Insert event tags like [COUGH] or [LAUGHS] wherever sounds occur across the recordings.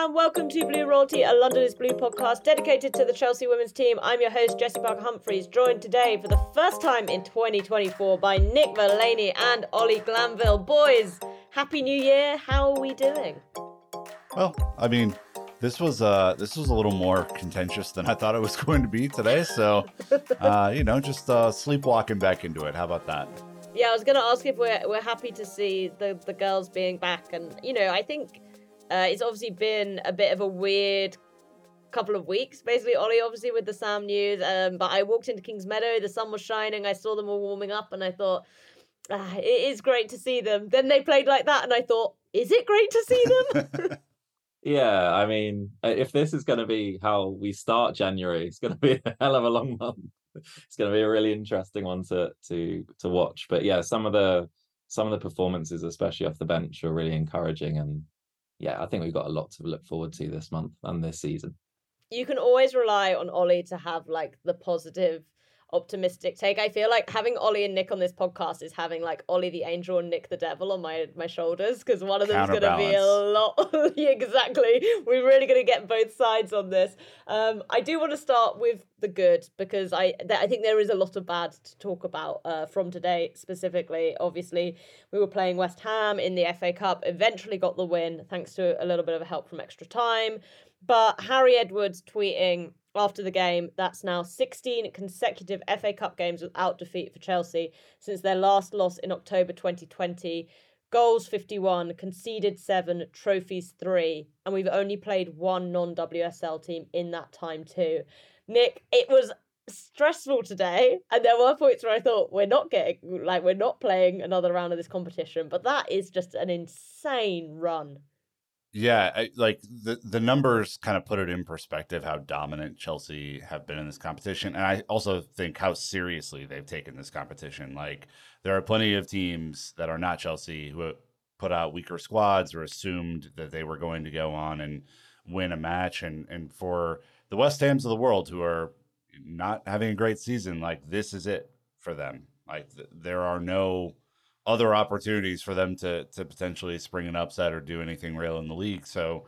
and welcome to Blue Royalty, a London is Blue podcast dedicated to the Chelsea women's team. I'm your host, Jesse Parker Humphreys, joined today for the first time in 2024 by Nick Verlaney and Ollie Glanville. Boys, Happy New Year. How are we doing? Well, I mean, this was uh this was a little more contentious than I thought it was [LAUGHS] going to be today. So, uh, you know, just uh, sleepwalking back into it. How about that? Yeah, I was going to ask if we're we're happy to see the the girls being back, and you know, I think uh, it's obviously been a bit of a weird couple of weeks, basically. Ollie, obviously, with the Sam news. Um, but I walked into Kings Meadow, the sun was shining, I saw them all warming up, and I thought, ah, it is great to see them. Then they played like that, and I thought, is it great to see them? [LAUGHS] [LAUGHS] yeah, I mean, uh, if this is going to be how we start January, it's going [LAUGHS] to be a hell of a long month. It's going to be a really interesting one to to to watch. But yeah, some of the some of the performances, especially off the bench, are really encouraging, and yeah, I think we've got a lot to look forward to this month and this season. You can always rely on Ollie to have like the positive optimistic take. I feel like having Ollie and Nick on this podcast is having like Ollie the angel and Nick the devil on my my shoulders because one of them is going to be a lot. [LAUGHS] exactly, we're really going to get both sides on this. Um, I do want to start with the good because I th- I think there is a lot of bad to talk about uh, from today specifically. Obviously, we were playing West Ham in the FA Cup. Eventually, got the win thanks to a little bit of help from extra time. But Harry Edwards tweeting after the game. That's now 16 consecutive FA Cup games without defeat for Chelsea since their last loss in October 2020. Goals 51, conceded 7, trophies 3, and we've only played one non WSL team in that time too. Nick, it was stressful today, and there were points where I thought we're not getting, like, we're not playing another round of this competition, but that is just an insane run. Yeah, I, like the the numbers kind of put it in perspective how dominant Chelsea have been in this competition, and I also think how seriously they've taken this competition. Like there are plenty of teams that are not Chelsea who put out weaker squads or assumed that they were going to go on and win a match, and and for the West Hams of the world who are not having a great season, like this is it for them. Like th- there are no other opportunities for them to to potentially spring an upset or do anything real in the league. So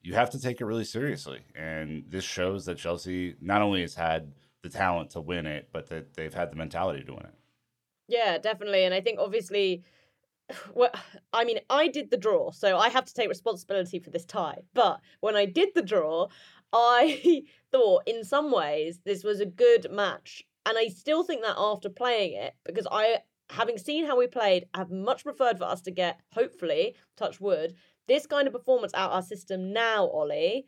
you have to take it really seriously. And this shows that Chelsea not only has had the talent to win it, but that they've had the mentality to win it. Yeah, definitely. And I think obviously [SIGHS] well, I mean, I did the draw, so I have to take responsibility for this tie. But when I did the draw, I [LAUGHS] thought in some ways this was a good match. And I still think that after playing it, because I having seen how we played, I've much preferred for us to get, hopefully, touch wood, this kind of performance out our system now, Ollie,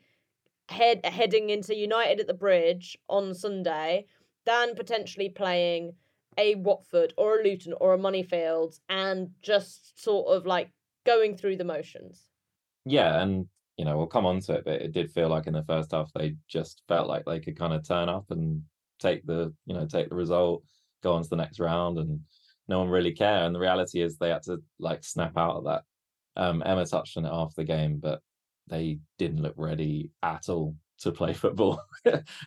head heading into United at the Bridge on Sunday, than potentially playing a Watford or a Luton or a Moneyfields and just sort of like going through the motions. Yeah, and you know, we'll come on to it, but it did feel like in the first half they just felt like they could kind of turn up and take the, you know, take the result, go on to the next round and no one really care. And the reality is they had to like snap out of that. Um, Emma touched on it after the game, but they didn't look ready at all to play [LAUGHS] football.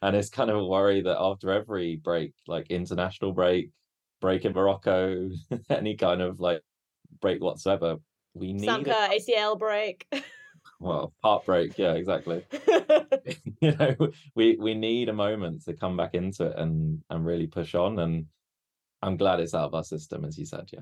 and it's kind of a worry that after every break, like international break, break in Morocco, [LAUGHS] any kind of like break whatsoever, we need Kerr, ACL break. [LAUGHS] well, heartbreak, yeah, exactly. you know, we we need a moment to come back into it and and really push on. And I'm glad it's out of our system, as you said, yeah.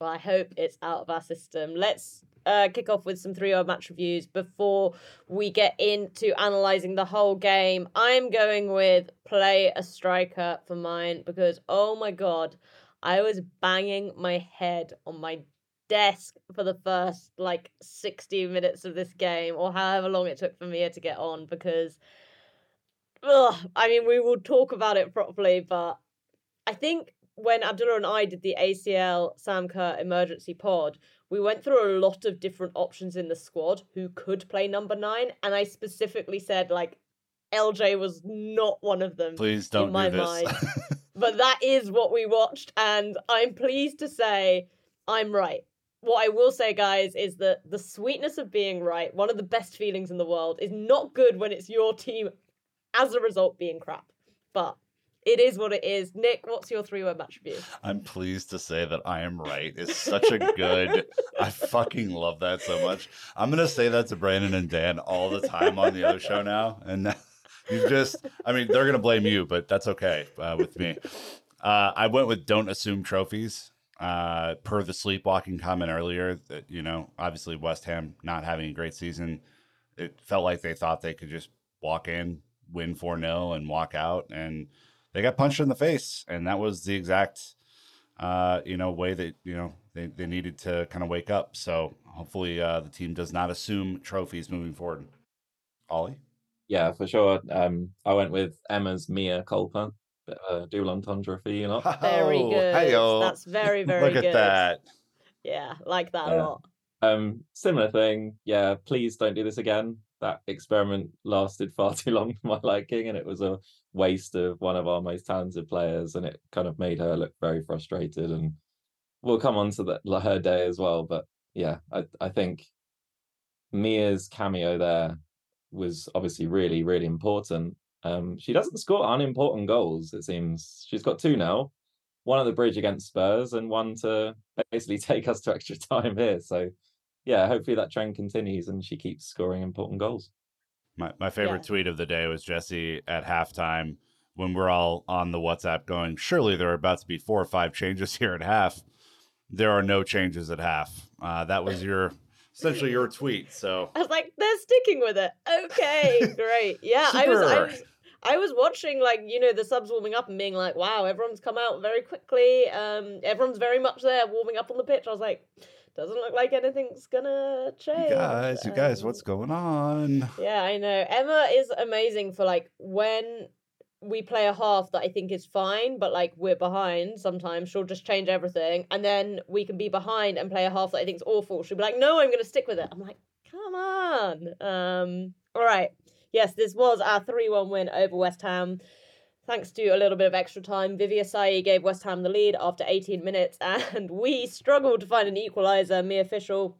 Well, I hope it's out of our system. Let's uh, kick off with some 3 0 match reviews before we get into analysing the whole game. I'm going with play a striker for mine because, oh my god, I was banging my head on my desk for the first like 60 minutes of this game or however long it took for Mia to get on because ugh, I mean we will talk about it properly but I think when Abdullah and I did the ACL Sam Kerr emergency pod, we went through a lot of different options in the squad who could play number nine, and I specifically said like LJ was not one of them. Please don't in my do this. mind. [LAUGHS] but that is what we watched, and I'm pleased to say I'm right. What I will say, guys, is that the sweetness of being right, one of the best feelings in the world, is not good when it's your team as a result being crap. But It is what it is. Nick, what's your three word match review? I'm pleased to say that I am right. It's such a good. I fucking love that so much. I'm gonna say that to Brandon and Dan all the time on the other show now, and [LAUGHS] you just. I mean, they're gonna blame you, but that's okay uh, with me. Uh, I went with don't assume trophies. Uh, per the sleepwalking comment earlier, that you know, obviously West Ham not having a great season, it felt like they thought they could just walk in, win 4 0, and walk out. And they got punched in the face. And that was the exact, uh, you know, way that, you know, they, they needed to kind of wake up. So hopefully uh, the team does not assume trophies moving forward. Ollie? Yeah, for sure. Um, I went with Emma's Mia Culpa. Bit of a double entendre for you lot. [LAUGHS] Very Oh, good. hey-o. That's very, [LAUGHS] very Look good. Look at that. Yeah, like that a lot. Um, similar thing. Yeah, please don't do this again. That experiment lasted far too long for my liking, and it was a waste of one of our most talented players, and it kind of made her look very frustrated. And we'll come on to her day as well. But yeah, I I think Mia's cameo there was obviously really really important. Um, she doesn't score unimportant goals. It seems she's got two now, one at the bridge against Spurs, and one to basically [LAUGHS] take us to extra time here. So yeah, hopefully that trend continues and she keeps scoring important goals. My, my favorite Yeah. tweet of the day was Jesse at halftime when we're all on the WhatsApp going, surely there are about to be four or five changes [LAUGHS] here at half. There are no changes at half. Uh, that was your essentially your tweet. So I was like, they're sticking with it. Okay, [LAUGHS] great. Yeah, I was, I was I was watching like, you know, the subs warming up and being like, wow, everyone's come out very quickly. Um, everyone's very much there warming up on the pitch. I was like, doesn't look like anything's gonna change. you guys, you guys, Um, what's going on? Yeah, I know. Emma is amazing for like when we play a half that I think is fine, but like we're behind sometimes, she'll just change everything. And then we can be behind and play a half that I think is awful. She'll be like, no, I'm going to stick with it. I'm like, come on. Um, all right. Yes, this was our 3 1 win over West Ham. Thanks to a little bit of extra time, Viviane Asseyi gave West Ham the lead after 18 minutes, [LAUGHS] and we struggled to find an equaliser. Mia Fishel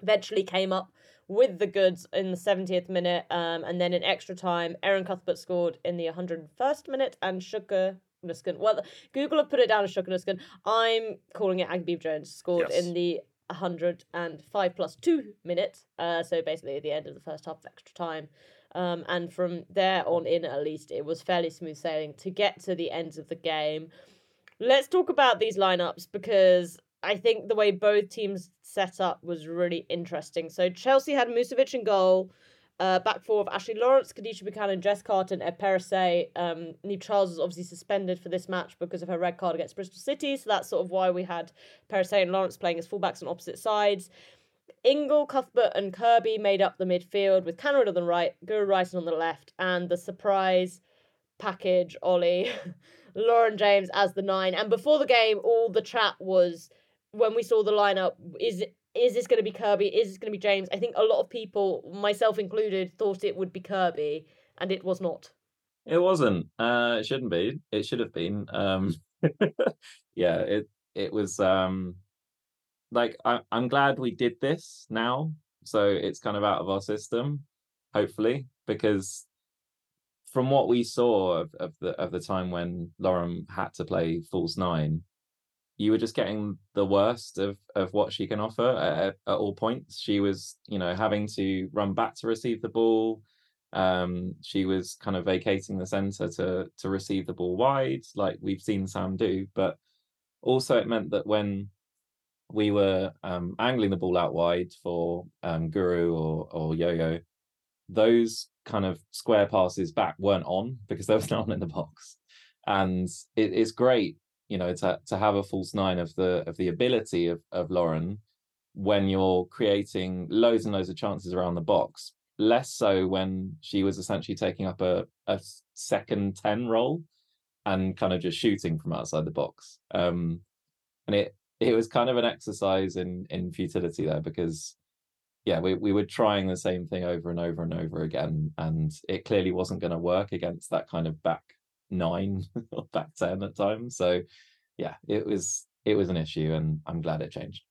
eventually came up with the goods in the 70th minute, um, and then in extra time, Erin Cuthbert scored in the 101st minute, and Shuka Nuskin. Well, Google have put it down as Shuka Nuskin. I'm calling it Aggie Beever-Jones scored Yes. in the 105 plus two minutes. Uh, so basically at the end of the first half of extra time. Um, and from there on in, at least, it was fairly smooth sailing to get to the ends of the game. Let's talk about these lineups because I think the way both teams set up was really interesting. So Chelsea had Musovic in goal, uh, back four of Ashley Lawrence, Kadeisha Buchanan, Jess Carter, Eve Perisset. Um, Niamh Charles was obviously suspended for this match because of her red card against Bristol City, so that's sort of why we had Perisset and Lawrence playing as fullbacks on opposite sides. Ingle, Cuthbert, and Kirby made up the midfield with Kaneryd on the right, Guro Reiten on the left, and the surprise package Ollie, [LAUGHS] Lauren James as the nine. And before the game, all the chat was when we saw the lineup: is is this going to be Kirby? Is this going to be James? I think a lot of people, myself included, thought it would be Kirby, and it was not. It wasn't. Uh, it shouldn't be. It should have been. Um, [LAUGHS] yeah, it it was. Um, like I, I'm glad we did this now, so it's kind of out of our system, hopefully, because from what we saw of, of the of the time when Lauren had to play false nine, you were just getting the worst of of what she can offer at, at all points. She was, you know, having to run back to receive the ball. Um, she was kind of vacating the center to to receive the ball wide, like we've seen Sam do. But also, it meant that when we were um, angling the ball out wide for um, Guro or or Yo Yo, those kind of square passes back weren't on because there was [LAUGHS] no one in the box, and it, it's great, you know, to to have a false nine of the of the ability of of Lauren when you're creating loads and loads of chances around the box. Less so when she was essentially taking up a a second ten role and kind of just shooting from outside the box. Um, and it it was kind of an exercise in in futility there because yeah we, we were trying the same thing over and over and over again and it clearly wasn't going to work against that kind of back nine [LAUGHS] or back 10 at times so yeah it was it was an issue and i'm glad it changed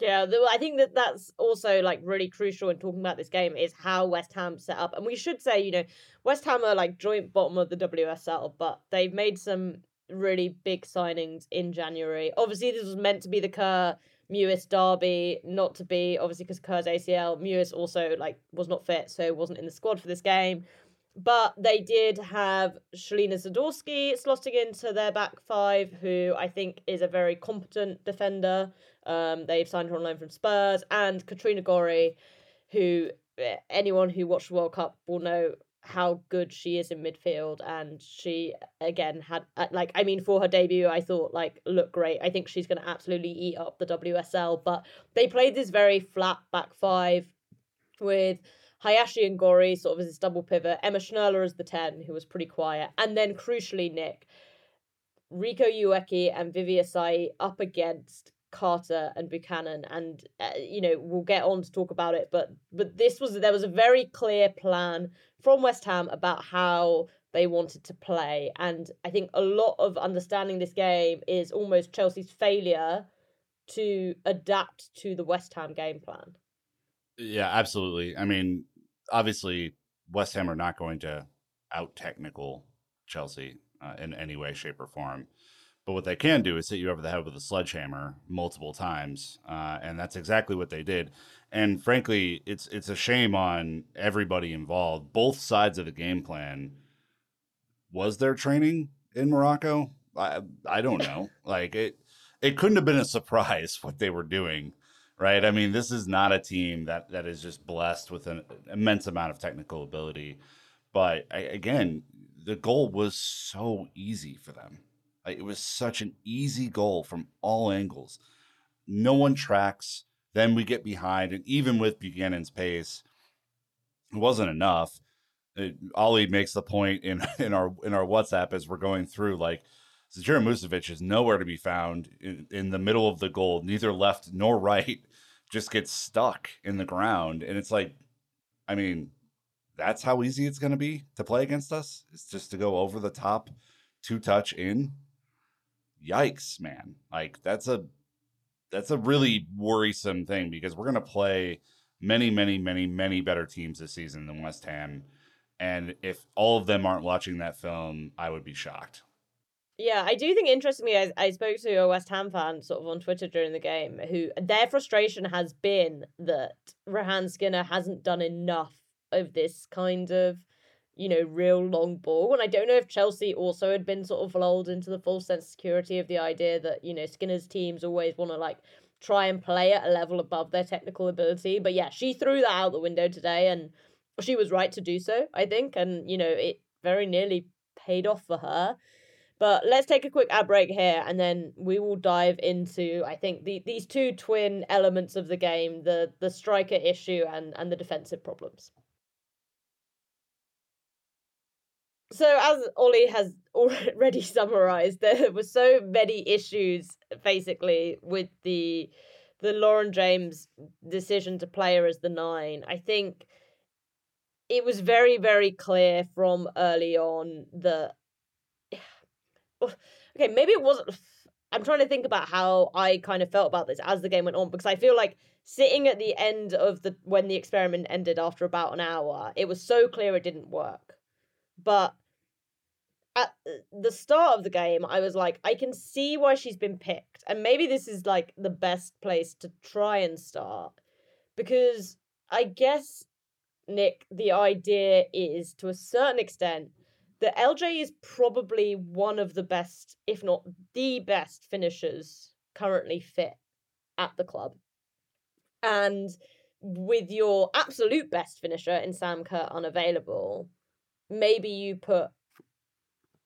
Yeah, I think that that's also like really crucial in talking about this game is how West Ham set up. And we should say, you know, West Ham are like joint bottom of the WSL, but they've made some really big signings in January. Obviously, this was meant to be the Kerr Mewis derby, not to be obviously because Kerr's ACL. Mewis also like was not fit, so wasn't in the squad for this game. But they did have Shelina Zadorsky slotting into their back five, who I think is a very competent defender. Um, they've signed her on loan from Spurs, and Katrina Gorry, who eh, anyone who watched the World Cup will know how good she is in midfield and she again had uh, like i mean for her debut i thought like look great. I think she's going to absolutely eat up the wsl but they played this very flat back five with hayashi and Gorry sort of as this double pivot emma Snerle as the 10 who was pretty quiet and then crucially nick riko ueki and Vivi Asseyi up against Carter and Buchanan, and uh, you know we'll get on to talk about it. But but this was there was a very clear plan from West Ham about how they wanted to play. And I think a lot of understanding this game is almost Chelsea's failure to adapt to the West Ham game plan. Yeah, absolutely. I mean, obviously, West Ham are not going to out technical Chelsea uh, in any way, shape, or form. But what they can do is hit you over the head with a sledgehammer multiple times, uh, and that's exactly what they did. And frankly, it's it's a shame on everybody involved. Both sides of the game plan. Was there training in Morocco? I I don't know. [LAUGHS] like it it couldn't have been a surprise what they were doing, right? I mean, this is not a team that that is just blessed with an immense amount of technical ability. But I, again, the goal was so easy for them it was such an easy goal from all angles. No one tracks. Then we get behind, and even with Buchanan's pace, it wasn't enough. Uh, it, Ollie makes the point in [LAUGHS] in our in our WhatsApp as we're going through, like Musovic is nowhere to be found in, in the middle of the goal, neither left nor right, [LAUGHS] just gets stuck in the ground, and it's like, I mean, that's how easy it's going to be to play against us. It's just to go over the top, two touch in yikes, man. Like that's a that's a hmm. really worrisome thing because we're going to play many, many, many, many better teams this season than West Ham. And if all of them aren't watching that film, I would be shocked. Yeah, I do think interestingly, I, I spoke to a West Ham fan sort of on Twitter during the game who their frustration has been that Rehanne Skinner hasn't done enough of this kind of you know, real long ball. And I don't know if Chelsea also had been sort of lulled into the full sense of security of the idea that, you know, Skinner's teams always want to like try and play at a level above their technical ability. But yeah, she threw that out the window today and she was right to do so, I think. And, you know, it very nearly paid off for her. But let's take a quick ad break here and then we will dive into I think the these two twin elements of the game, the the striker issue and and the defensive problems. So, as Ollie has [LAUGHS] already summarized, there were so many issues basically with the the Lauren James decision to play her as the nine. I think it was very, very clear from early on that. [SIGHS] Okay, maybe it wasn't. [SIGHS] I'm trying to think about how I kind of felt about this as the game went on because I feel like sitting at the end of the when the experiment ended after about an hour, it was so clear it didn't work. But at uh, the start of the game, I was like, I can see why she's been picked. And maybe this is like the best place to try and start. Because I guess, Nick, the idea is to a certain extent that LJ is probably one of the best, if not the best, finishers currently fit at the club. And with your absolute best finisher in Sam Kerr unavailable, maybe you put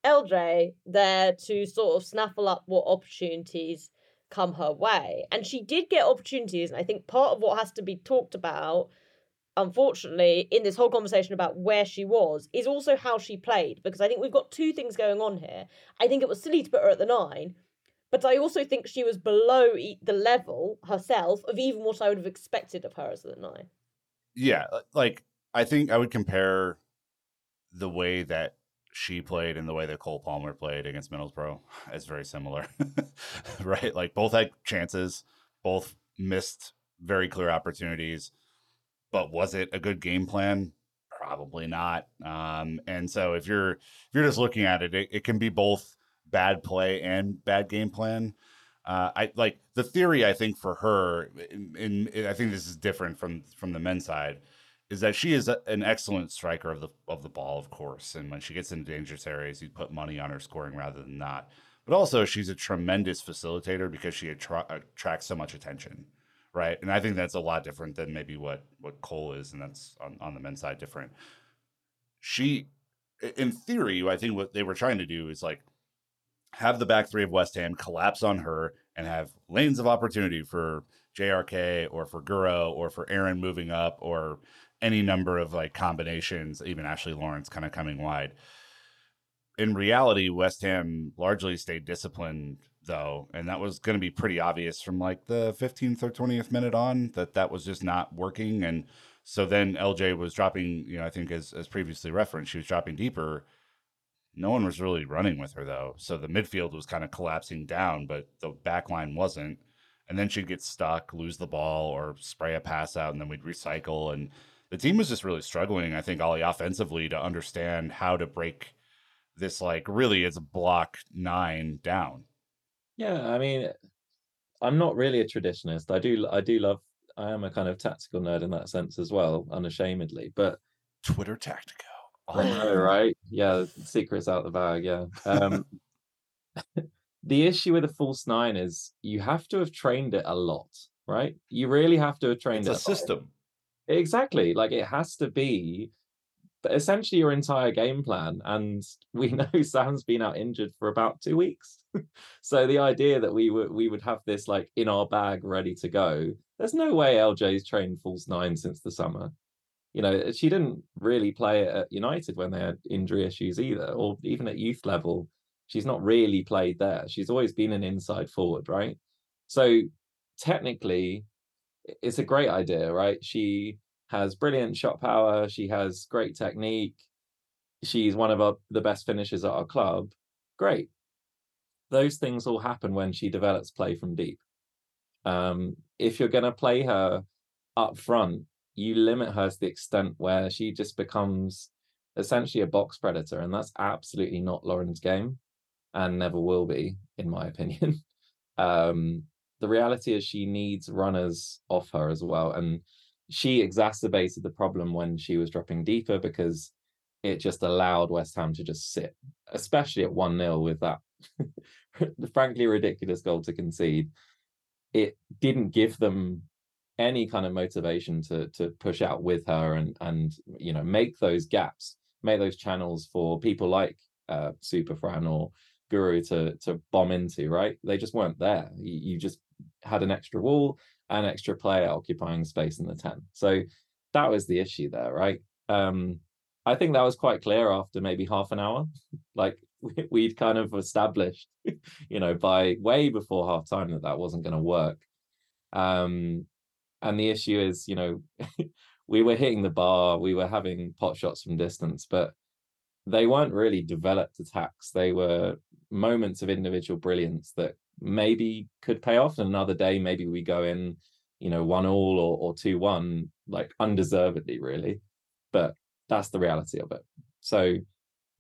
LJ there to sort of snaffle up what opportunities come her way. And she did get opportunities. And I think part of what has to be talked about, unfortunately, in this whole conversation about where she was, is also how she played. Because I think we've got two things going on here. I think it was silly to put her at the nine. But I also think she was below the level herself of even what I would have expected of her as the nine. Yeah, uh, like I think I would compare the way that she played and the way that Cole Palmer played against Middlesbrough is very similar, [LAUGHS] right? Like both had chances, both missed very clear opportunities. But was it a good game plan? Probably not. Um, and so if you're if you're just looking at it, it, it can be both bad play and bad game plan. Uh, I like the theory. I think for her, in, I think this is different from from the men's side, is that she is a, an excellent striker of the of the ball, of course. And when she gets into dangerous areas, you put money on her scoring rather than not. But also, she's a tremendous facilitator because she attra- attracts so much attention, right? And I think that's a lot different than maybe what what Cole is, and that's on on the men's side different. She, in theory, I think what they were trying to do is like have the back three of West Ham collapse on her and have lanes of opportunity for JRK or for Guro or for Erin moving up or any number of like combinations, even Ashley Lawrence kind of coming wide. In reality, West Ham largely stayed disciplined though, and that was going to be pretty obvious from like the 15th or 20th minute on that that was just not working. And so then LJ was dropping, you know, I think as, as previously referenced, she was dropping deeper no one was really running with her though. So the midfield was kind of collapsing down, but the back line wasn't. And then she'd get stuck, lose the ball, or spray a pass out, and then we'd recycle. And the team was just really struggling, I think, Ollie offensively to understand how to break this like really is a block nine down. Yeah, I mean, I'm not really a traditionist. I do I do love I am a kind of tactical nerd in that sense as well, unashamedly. But Twitter tactical. [LAUGHS] I know, right? Yeah, secrets out the bag. Yeah. Um, [LAUGHS] the issue with a false nine is you have to have trained it a lot, right? You really have to have trained it's it. a system. Exactly. Like it has to be essentially your entire game plan. And [LAUGHS] we know Sam's been out injured for about two weeks. [LAUGHS] so the idea that we would we would have this like in our bag ready to go, there's no way LJ's trained false nine since the summer you know, she didn't really play at United when they had injury issues either, or even at youth level. She's not really played there. She's always been an inside forward, right? So technically, it's a great idea, right? She has brilliant shot power. She has great technique. She's one of our, the best finishers at our club. Great. Those things all happen when she develops play from deep. Um, if you're going to play her up front you limit her to the extent where she just becomes essentially a box predator, and that's absolutely not Lauren's game, and never will be, in my opinion. [LAUGHS] um, the reality is she needs runners off her as well, and she exacerbated the problem when she was dropping deeper because it just allowed West Ham to just sit, especially at 1 0 with that [LAUGHS] frankly ridiculous goal to concede. It didn't give them any kind of motivation to to push out with her and and you know make those gaps make those channels for people like uh super fran or Guro to to bomb into right they just weren't there you, you just had an extra wall an extra player occupying space in the 10 so that was the issue there right? Um i think that was quite clear after maybe half an hour. [LAUGHS] Like [LAUGHS] we'd kind of established [LAUGHS] you know by way before half time that that wasn't going to work. Um and the issue is, you know, we were hitting the bar, we were having pot shots from distance, but they weren't really developed attacks. They were moments of individual brilliance that maybe could pay off. And another day, maybe we go in, you know, one all or, or two one, like undeservedly, really. But that's the reality of it. So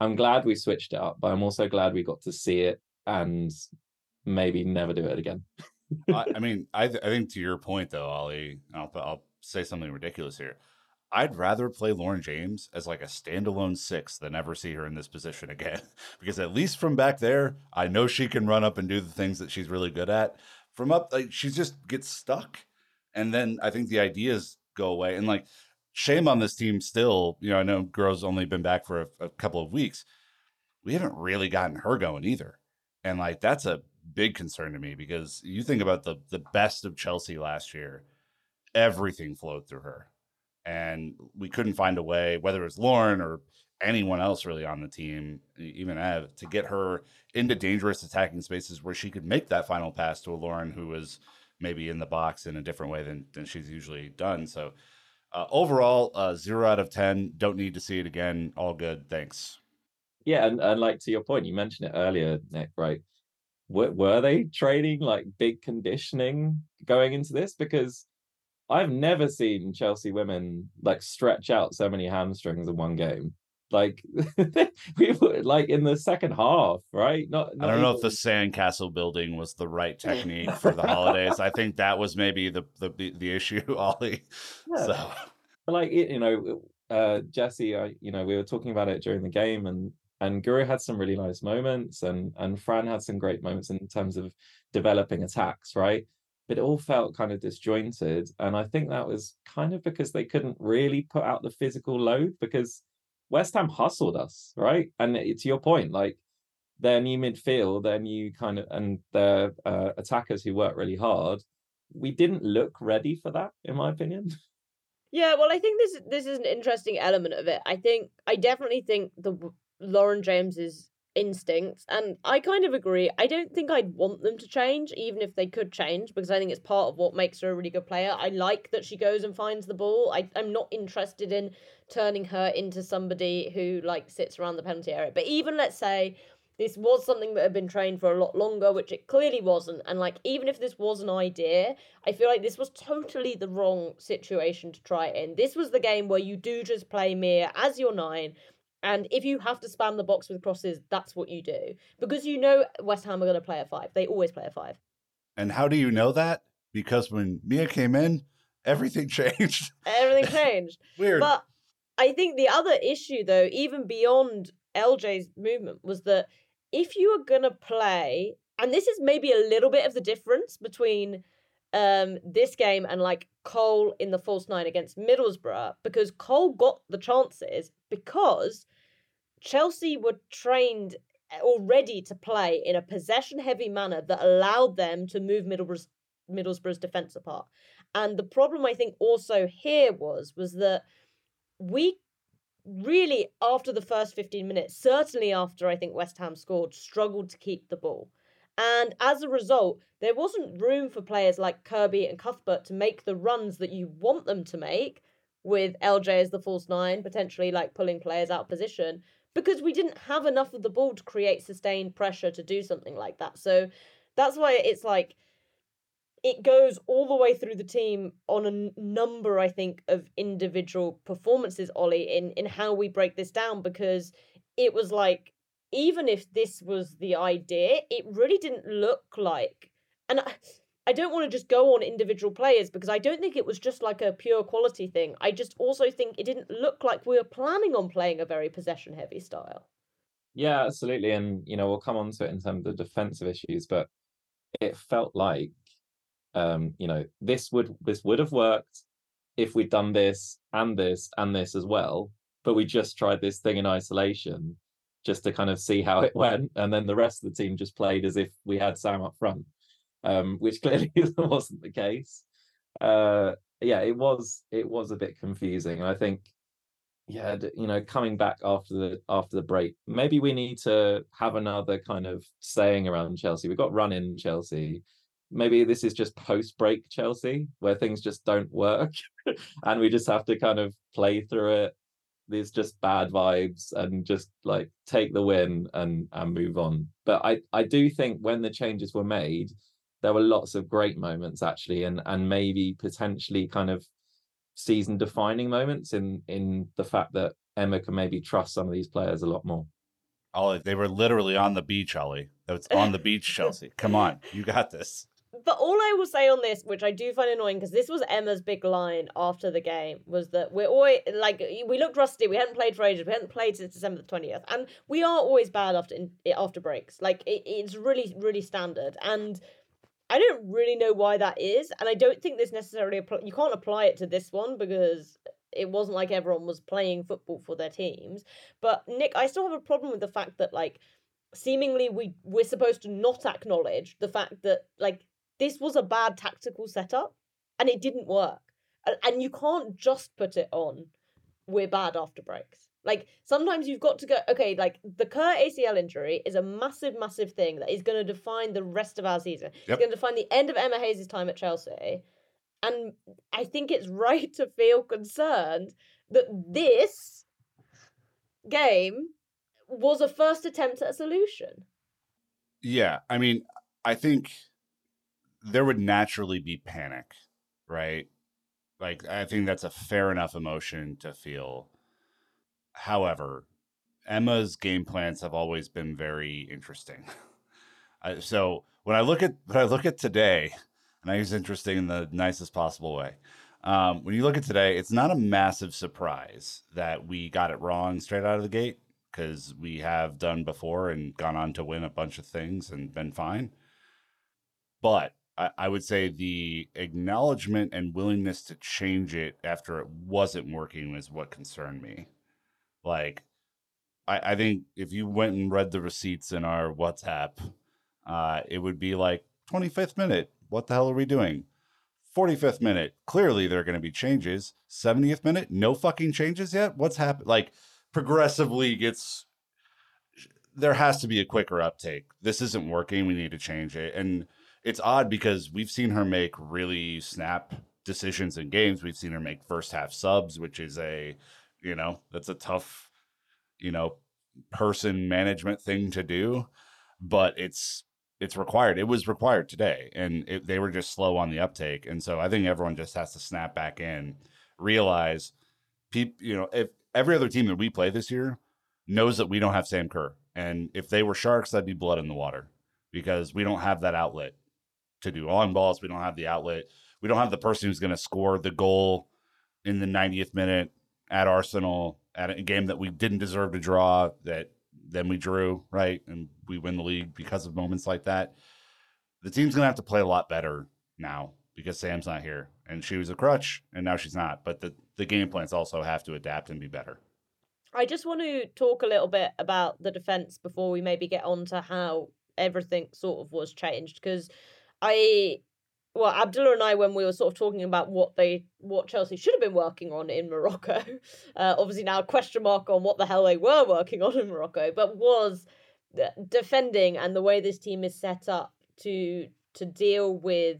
I'm glad we switched it up, but I'm also glad we got to see it and maybe never do it again. I, I, [LAUGHS] mean, I, th- I think to your point though, Ollie, I'll, I'll say something ridiculous here. I'd rather play Lauren James as like a standalone six than ever see her in this position [LAUGHS] again. because at least from back there, I know she can run up and do the things that she's really good at. From up, like she just gets stuck. And then I think the ideas go away. And like, shame on this team still. You know, I know Guro's only been back for a, a couple of weeks. We haven't really gotten her going either. And like, that's a big concern to me because you think about the the best of Chelsea last year, everything flowed through her. And we couldn't find a way, whether it was Lauren or anyone else really on the team, even Ev, to get her into dangerous attacking spaces where she could make that final pass to a Lauren who was maybe in the box in a different way than, than she's usually done. So uh, overall, uh, zero out of 10. Don't need to see it again. All good. Thanks. Yeah. And, and like to your point, you mentioned it earlier, Nick, right? were, were they training like big conditioning going into this? Because I've never seen Chelsea women like stretch out so many hamstrings in one game. Like [LAUGHS] we were like in the second half, right? Not, not I don't even... know if the sandcastle building was the right technique for the holidays. I think that was maybe the the the issue, [LAUGHS] Ollie. Yeah. So, but like you know, uh, Jesse, I you know we were talking about it during the game, and and Guro had some really nice moments, and and Fran had some great moments in terms of developing attacks, right? But it all felt kind of disjointed, and I think that was kind of because they couldn't really put out the physical load because West Ham hustled us, right? And to your point, like their new midfield, their new kind of and their uh, attackers who work really hard, we didn't look ready for that, in my opinion. [LAUGHS] Yeah, well, I think this this is an interesting element of it. I think I definitely think the Lauren James's instincts, and I kind of agree. I don't think I'd want them to change, even if they could change, because I think it's part of what makes her a really good player. I like that she goes and finds the ball. I I'm not interested in turning her into somebody who like sits around the penalty area. But even let's say this was something that had been trained for a lot longer, which it clearly wasn't. And like, even if this was an idea, I feel like this was totally the wrong situation to try it in. This was the game where you do just play Mia as your nine. And if you have to spam the box with crosses, that's what you do. Because you know West Ham are going to play a five. They always play a five. And how do you know that? Because when Mia came in, everything [LAUGHS] changed. Everything [LAUGHS] changed. Weird. But I think the other issue, though, even beyond LJ's movement, was that if you are gonna play, and this is maybe a little bit of the difference between um this game and like Cole in the false nine against Middlesbrough, because Cole got the chances because Chelsea were trained already to play in a possession heavy manner that allowed them to move Middlesbrough's, Middlesbrough's defense apart. And the problem I think also here was was that we really, after the first 15 minutes, certainly after I think West Ham scored, struggled to keep the ball. And as a result, there wasn't room for players like Kirby and Cuthbert to make the runs that you want them to make, with LJ as the false nine, potentially like pulling players out of position, because we didn't have enough of the ball to create sustained pressure to do something like that. So that's why it's like it goes all the way through the team on a number, I think, of individual performances, Ollie, in, in how we break this down because it was like, even if this was the idea, it really didn't look like. And I, I don't want to just go on individual players because I don't think it was just like a pure quality thing. I just also think it didn't look like we were planning on playing a very possession heavy style. Yeah, absolutely. And, you know, we'll come on to it in terms of defensive issues, but it felt like um, you know, this would this would have worked if we'd done this and this and this as well, but we just tried this thing in isolation just to kind of see how it [LAUGHS] went, and then the rest of the team just played as if we had Sam up front, um, [LAUGHS] which clearly [LAUGHS] wasn't the case. Uh, yeah, it was it was a bit confusing. And I think, yeah, you know, coming back after the after the break, maybe we need to have another kind of saying around Chelsea. We've got run in Chelsea maybe this is just post break Chelsea where things just don't work and we just have to kind of play through it. There's just bad vibes and just like take the win and and move on. But I I do think when the changes were made, there were lots of great moments actually and and maybe potentially kind of season defining moments in in the fact that Emma can maybe trust some of these players a lot more. Ollie, they were literally on the beach, Ollie. That was on the beach, [LAUGHS] Chelsea. Come on, you got this but all I will say on this, which I do find annoying, because this was Emma's big line after the game, was that we're always like we looked rusty. We hadn't played for ages. We hadn't played since December the twentieth, and we are always bad after after breaks. Like it, it's really really standard, and I don't really know why that is, and I don't think this necessarily apply- you can't apply it to this one because it wasn't like everyone was playing football for their teams. But Nick, I still have a problem with the fact that like seemingly we we're supposed to not acknowledge the fact that like this was a bad tactical setup and it didn't work. And you can't just put it on, we're bad after breaks. Like sometimes you've got to go, okay, like the Kerr ACL injury is a massive, massive thing that is going to define the rest of our season. Yep. It's going to define the end of Emma Hayes' time at Chelsea. And I think it's [LAUGHS] right to feel concerned that this game was a first attempt at a solution. Yeah. I mean, I think there would naturally be panic, right? Like I think that's a fair enough emotion to feel. However, Emma's game plans have always been very interesting. [LAUGHS] so when I look at when I look at today, [LAUGHS] and I use interesting in the nicest possible way. Um, when you look at today, it's not a massive surprise that we got it wrong straight out of the gate because we have done before and gone on to win a bunch of things and been fine. But I, I would say the acknowledgement and willingness to change it after it wasn't working is what concerned me. Like, I, I think if you went and read the receipts in our WhatsApp, uh, it would be like 25th minute. What the hell are we doing? 45th minute. Clearly, there are going to be changes. 70th minute, no fucking changes yet. What's happened? Like, progressively gets. There has to be a quicker uptake. This isn't working. We need to change it. And it's odd because we've seen her make really snap decisions in games. We've seen her make first half subs, which is a, you know, that's a tough, you know, person management thing to do, but it's it's required. It was required today, and it, they were just slow on the uptake. And so I think everyone just has to snap back in, realize, people, you know, if every other team that we play this year knows that we don't have Sam Kerr, and if they were Sharks, that'd be blood in the water because we don't have that outlet to do long balls. We don't have the outlet. We don't have the person who's going to score the goal in the 90th minute at Arsenal at a game that we didn't deserve to draw that then we drew, right? And we win the league because of moments like that. The team's going to have to play a lot better now because Sam's not here and she was a crutch and now she's not. But the, the game plans also have to adapt and be better. I just want to talk a little bit about the defense before we maybe get on to how everything sort of was changed because I well, Abdullah and I, when we were sort of talking about what they, what Chelsea should have been working on in Morocco, [LAUGHS] uh, obviously now question mark on what the hell they were working on in Morocco, but was defending and the way this team is set up to to deal with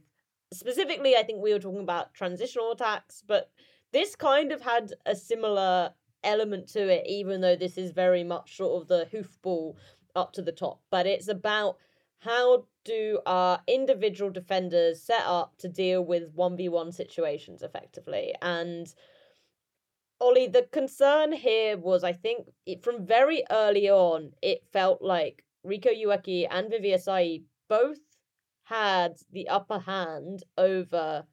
specifically. I think we were talking about transitional attacks, but this kind of had a similar element to it, even though this is very much sort of the hoofball up to the top. But it's about how do our individual defenders set up to deal with 1v1 situations effectively? And Ollie, the concern here was I think it, from very early on, it felt like Riko Ueki and Vivi Asseyi both had the upper hand over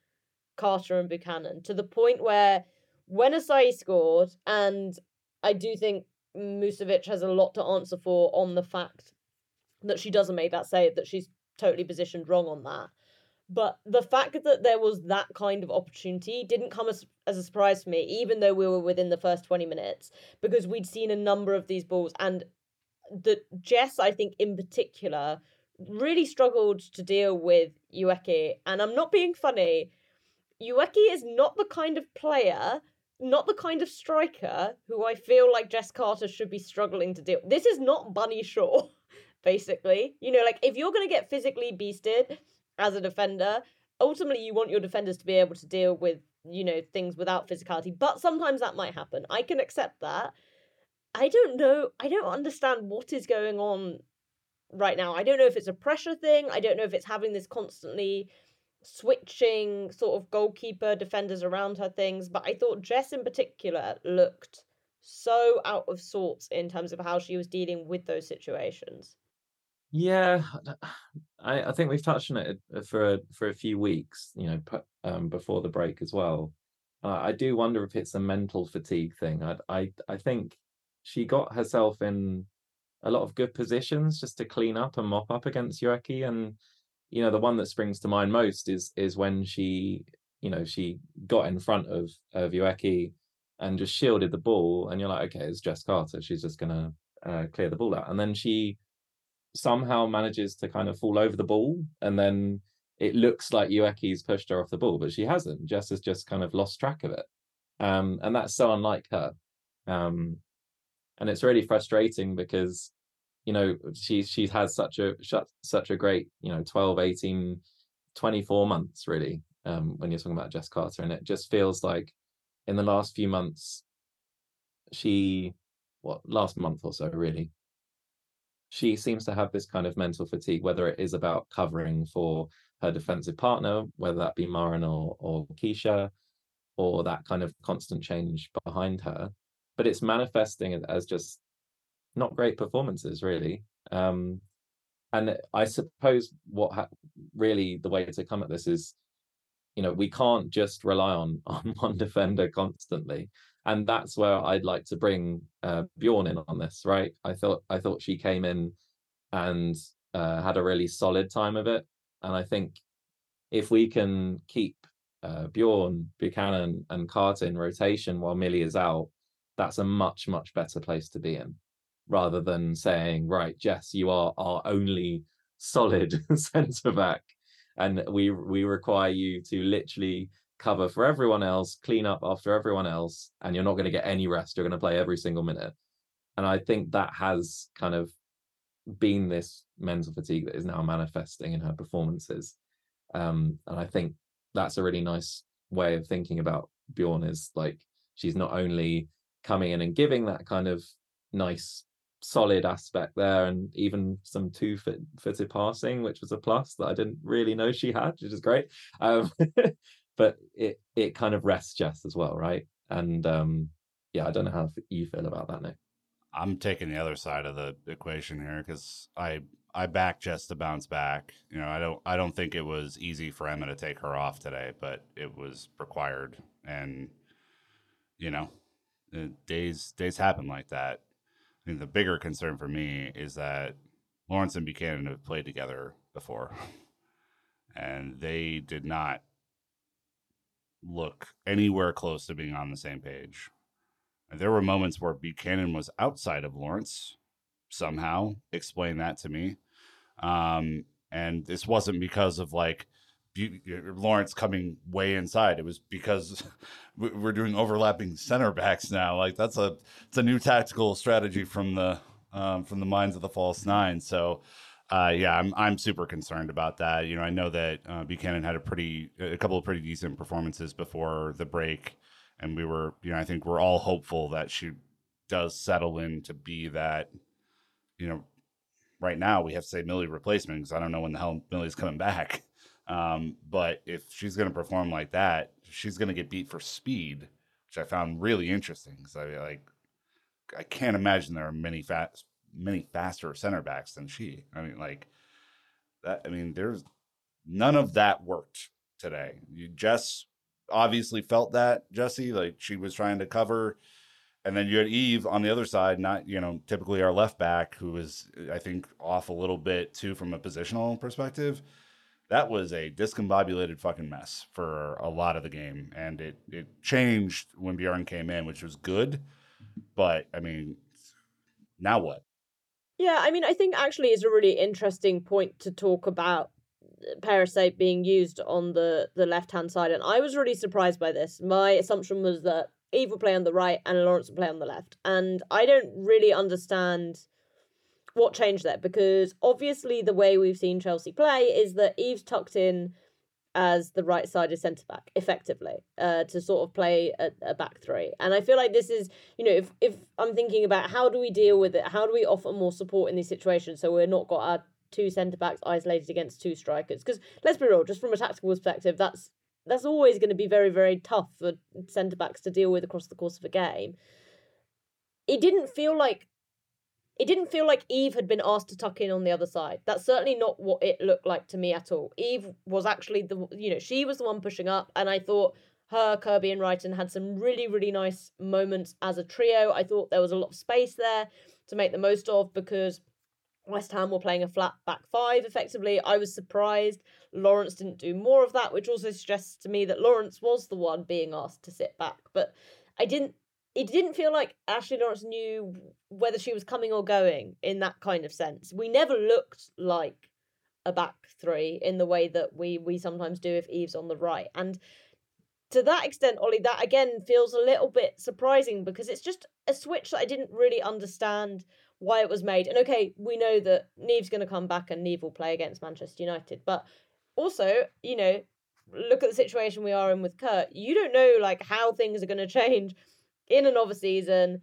Carter and Buchanan to the point where when Asseyi scored, and I do think Musovic has a lot to answer for on the fact that she doesn't make that save, that she's totally positioned wrong on that. But the fact that there was that kind of opportunity didn't come as, as a surprise to me, even though we were within the first 20 minutes, because we'd seen a number of these balls. And the Jess, I think, in particular, really struggled to deal with Ueki. And I'm not being funny. Ueki is not the kind of player, not the kind of striker who I feel like Jess Carter should be struggling to deal. This is not Bunny Shaw. [LAUGHS] basically. You know, like if you're going to get physically beasted as a defender, ultimately you want your defenders to be able to deal with, you know, things without physicality. But sometimes that might happen. I can accept that. I don't know. I don't understand what is going on right now. I don't know if it's a pressure thing. I don't know if it's having this constantly switching sort of goalkeeper defenders around her things. But I thought Jess in particular looked so out of sorts in terms of how she was dealing with those situations. Yeah, I, I think we've touched on it uh, for a, for a few weeks, you know, um, before the break as well. Uh, I do wonder if it's a mental fatigue thing. I, I I think she got herself in a lot of good positions just to clean up and mop up against Ueki, and you know the one that springs to mind most is is when she you know she got in front of of Ueki and just shielded the ball, and you're like, okay, it's Jess Carter. She's just gonna uh, clear the ball out, and then she somehow manages to kind of fall over the ball and then it looks like Ueki's pushed her off the ball, but she hasn't. Jess has just kind of lost track of it. Um, and that's so unlike her. Um, and it's really frustrating because, you know, she she's had such a such a great, you know, 12, 18, 24 months really, um, when you're talking about Jess Carter. And it just feels like in the last few months, she what last month or so really she seems to have this kind of mental fatigue, whether it is about covering for her defensive partner, whether that be Maren or, or Keisha, or that kind of constant change behind her. But it's manifesting as just not great performances, really. Um, and I suppose what ha- really the way to come at this is, you know, we can't just rely on [LAUGHS] on one defender constantly, and that's where I'd like to bring uh, Bjorn in on this. Right? I thought I thought she came in and uh, had a really solid time of it, and I think if we can keep uh, Bjorn, Buchanan, and Carter in rotation while Millie is out, that's a much much better place to be in rather than saying, right, Jess, you are our only solid [LAUGHS] centre back, and we we require you to literally cover for everyone else, clean up after everyone else, and you're not going to get any rest. You're going to play every single minute. And I think that has kind of been this mental fatigue that is now manifesting in her performances. Um, and I think that's a really nice way of thinking about Bjorn is like she's not only coming in and giving that kind of nice solid aspect there and even some two foot footed passing which was a plus that i didn't really know she had which is great um, [LAUGHS] but it it kind of rests jess as well right? And um yeah i don't know how you feel about that nick. I'm taking the other side of the equation here because i i back jess to bounce back. You know i don't i don't think it was easy for emma to take her off today but it was required. And you know days days happen like that. I think the bigger concern for me is that Lawrence and Buchanan have played together before, [LAUGHS] and they did not look anywhere close to being on the same page. There were moments where Buchanan was outside of Lawrence. Somehow, explain that to me. Um, and this wasn't because of like Lawrence coming way inside. It was because [LAUGHS] we're doing overlapping center backs now. Like that's a it's a new tactical strategy from the um, from the minds of the false nine. So uh, yeah, I'm I'm super concerned about that. You know, I know that uh, Buchanan had a pretty a couple of pretty decent performances before the break, and we were you know I think we're all hopeful that she does settle in to be that. You know, right now we have to say Millie replacement because I don't know when the hell Millie's coming back. Um, but if she's going to perform like that, she's going to get beat for speed, which I found really interesting because I like I can't imagine there are many fast many faster center backs than she. I mean, like that. I mean, there's none of that worked today. You Jess obviously felt that Jesse like she was trying to cover. And then you had Eve on the other side, not you know typically our left back, who was I think off a little bit too from a positional perspective that was a discombobulated fucking mess for a lot of the game, and it it changed when Bjorn came in, which was good. But I mean, now what? Yeah, I mean, I think actually it's a really interesting point to talk about uh, Perisset being used on the the left hand side, and I was really surprised by this. My assumption was that Eve would play on the right and Lawrence would play on the left, and I don't really understand what changed there because obviously the way we've seen Chelsea play is that Eve's tucked in as the right sided centre back effectively uh, to sort of play a, a back three. And I feel like this is, you know, if, if I'm thinking about how do we deal with it, how do we offer more support in these situations so we're not got our two centre backs isolated against two strikers? Because let's be real, just from a tactical perspective, that's that's always going to be very, very tough for centre backs to deal with across the course of a game. It didn't feel like it didn't feel like Eve had been asked to tuck in on the other side. That's certainly not what it looked like to me at all. Eve was actually the you know she was the one pushing up, and I thought her, Kirby, and Reiten had some really really nice moments as a trio. I thought there was a lot of space there to make the most of because West Ham were playing a flat back five effectively. I was surprised Lawrence didn't do more of that, which also suggests to me that Lawrence was the one being asked to sit back. But I didn't it didn't feel like Ashley Lawrence knew whether she was coming or going in that kind of sense. We never looked like a back three in the way that we we sometimes do if Eve's on the right. And to that extent, Ollie, that again feels a little bit surprising because it's just a switch that I didn't really understand why it was made. And okay, we know that Neve's going to come back and Neve will play against Manchester United, but also, you know, look at the situation we are in with Kerr. You don't know like how things are going [LAUGHS] to change in another season,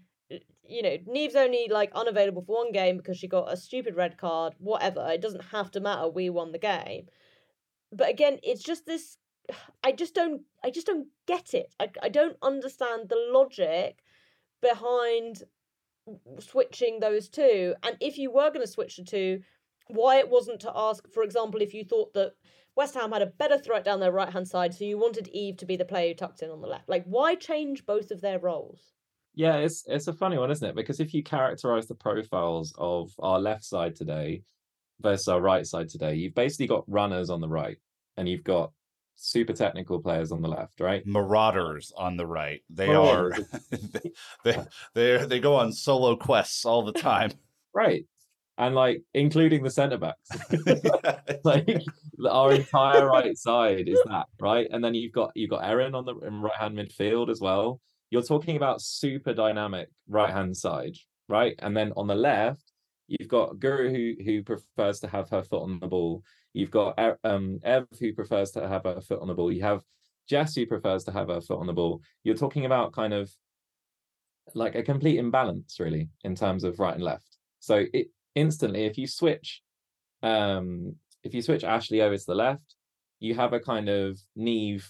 you know, Neve's only like unavailable for one game because she got a stupid red card, whatever. It doesn't have to matter. We won the game. But again, it's just this [SIGHS] I just don't I just don't get it. I I don't understand the logic behind switching those two. And if you were going to switch the two, why it wasn't to ask, for example, if you thought that West Ham had a better threat down their right hand side, so you wanted Eve to be the player who tucked in on the left. Like, why change both of their roles? Yeah, it's it's a funny one, isn't it? Because if you characterize the profiles of our left side today versus our right side today, you've basically got runners on the right and you've got super technical players on the left, right? Marauders on the right. They oh, are [LAUGHS] they they they go on solo quests all the time. [LAUGHS] Right. And like including the centre backs. [LAUGHS] [LAUGHS] like our entire right side is that, right? And then you've got you've got Erin on the right hand midfield as well. You're talking about super dynamic right hand side, right? And then on the left, you've got Guro who who prefers to have her foot on the ball. You've got um, Ev who prefers to have her foot on the ball. You have Jess who prefers to have her foot on the ball. You're talking about kind of like a complete imbalance, really, in terms of right and left. So it instantly, if you switch, um, if you switch Ashley over to the left, you have a kind of Niamh,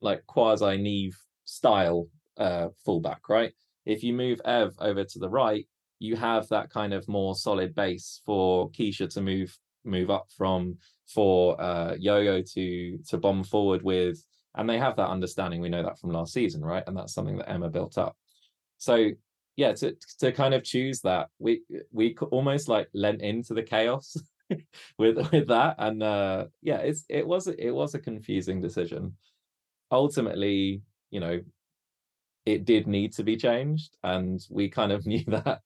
like quasi Niamh style uh, fullback, right? If you move Ev over to the right, you have that kind of more solid base for Keisha to move move up from for uh, Yo-Yo to to bomb forward with, and they have that understanding. We know that from last season, right? And that's something that Emma built up. So yeah, to to kind of choose that, we we almost like lent into the chaos [LAUGHS] with with that, and uh, yeah, it's it was it was a confusing decision. Ultimately, you know, it did need to be changed, and we kind of [LAUGHS] knew that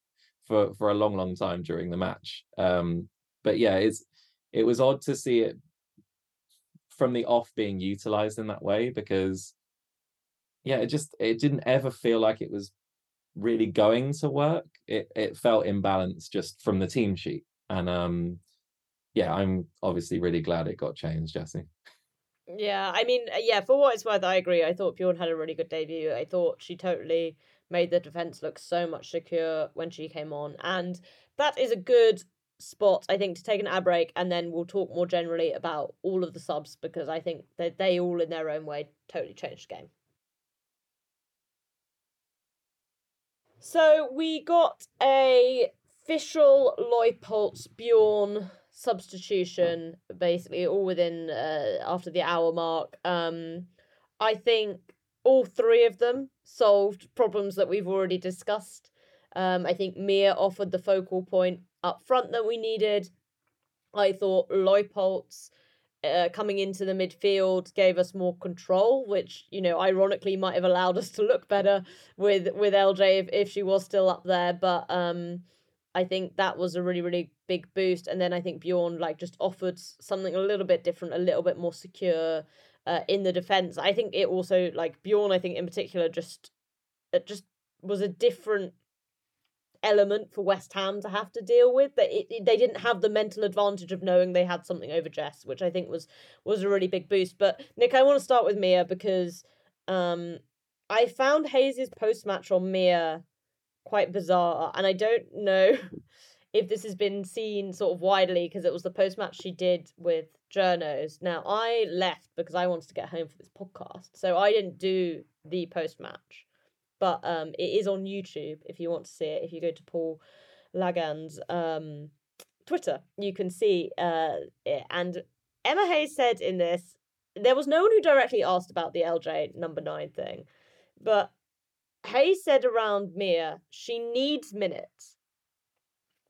for for a long, long time during the match. Um, but yeah, it's it was odd to see it from the off being utilized in that way because yeah, it just it didn't ever feel like it was really going to work. It it felt imbalanced just from the team sheet. And um yeah, I'm obviously really glad it got changed, Jesse. Yeah, I mean, uh, yeah, for what it's worth, I agree. I thought Bjorn had a really good debut. I thought she totally made the defense look so much secure when she came on. And that is a good spot, I think, to take an ad break, and then we'll talk more generally about all of the subs because I think that they all, in their own way, totally changed the game. So we got a official Leupolz Bjorn substitution, basically all within uh, after the hour mark. Um, I think all three of them solved problems that we've already discussed. Um, I think Mia offered the focal point up front that we needed. I thought Leupolz uh, coming into the midfield gave us more control, which you know ironically might have allowed us to look better with with LJ if, if she was still up there. But um, I think that was a really really big boost. And then I think Bjorn like just offered something a little bit different, a little bit more secure uh, in the defense. I think it also like Bjorn. I think in particular just it just was a different element for West Ham to have to deal with. That it, it, they didn't have the mental advantage of knowing they had something over Jess, which I think was was a really big boost. But Nick, I want to start with Mia because um, I found Hayes' post match on Mia quite bizarre, and I don't know [LAUGHS] if this has been seen sort of widely because it was the post match she did with journos. Now I left because I wanted to get home for this podcast, so I didn't do the post match but um, it is on YouTube if you want to see it. If you go to Paul Lagan's um, Twitter, you can see uh, it. And Emma Hayes said in this, there was no one who directly asked about the LJ number nine thing, but Hayes said around Mia, she needs minutes.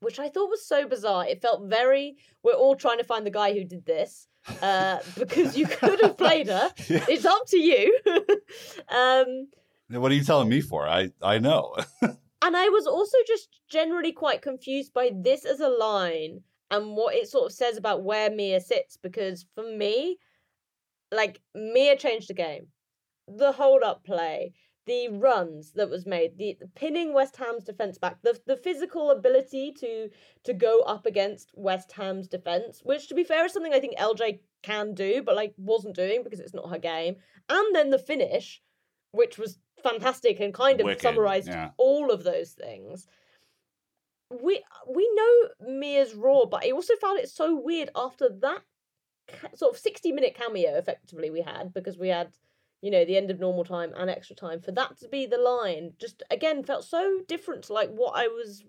Which I thought was so bizarre. It felt very. We're all trying to find the guy who did this, uh, [LAUGHS] because you could have played her. yeah. It's up to you. [LAUGHS] um, what are you telling me for? I I know. [LAUGHS] and I was also just generally quite confused by this as a line and what it sort of says about where Mia sits because for me, like Mia changed the game. The hold up play, the runs that was made, the, the, pinning West Ham's defense back, the the physical ability to to go up against West Ham's defense, which to be fair is something I think LJ can do, but like wasn't doing because it's not her game. And then the finish, which was fantastic and kind of Wicked, summarized yeah. all of those things. We we know Mia's raw, but I also found it so weird after that sort of sixty minute cameo. Effectively, we had because we had you know the end of normal time and extra time for that to be the line. Just again felt so different to like what I was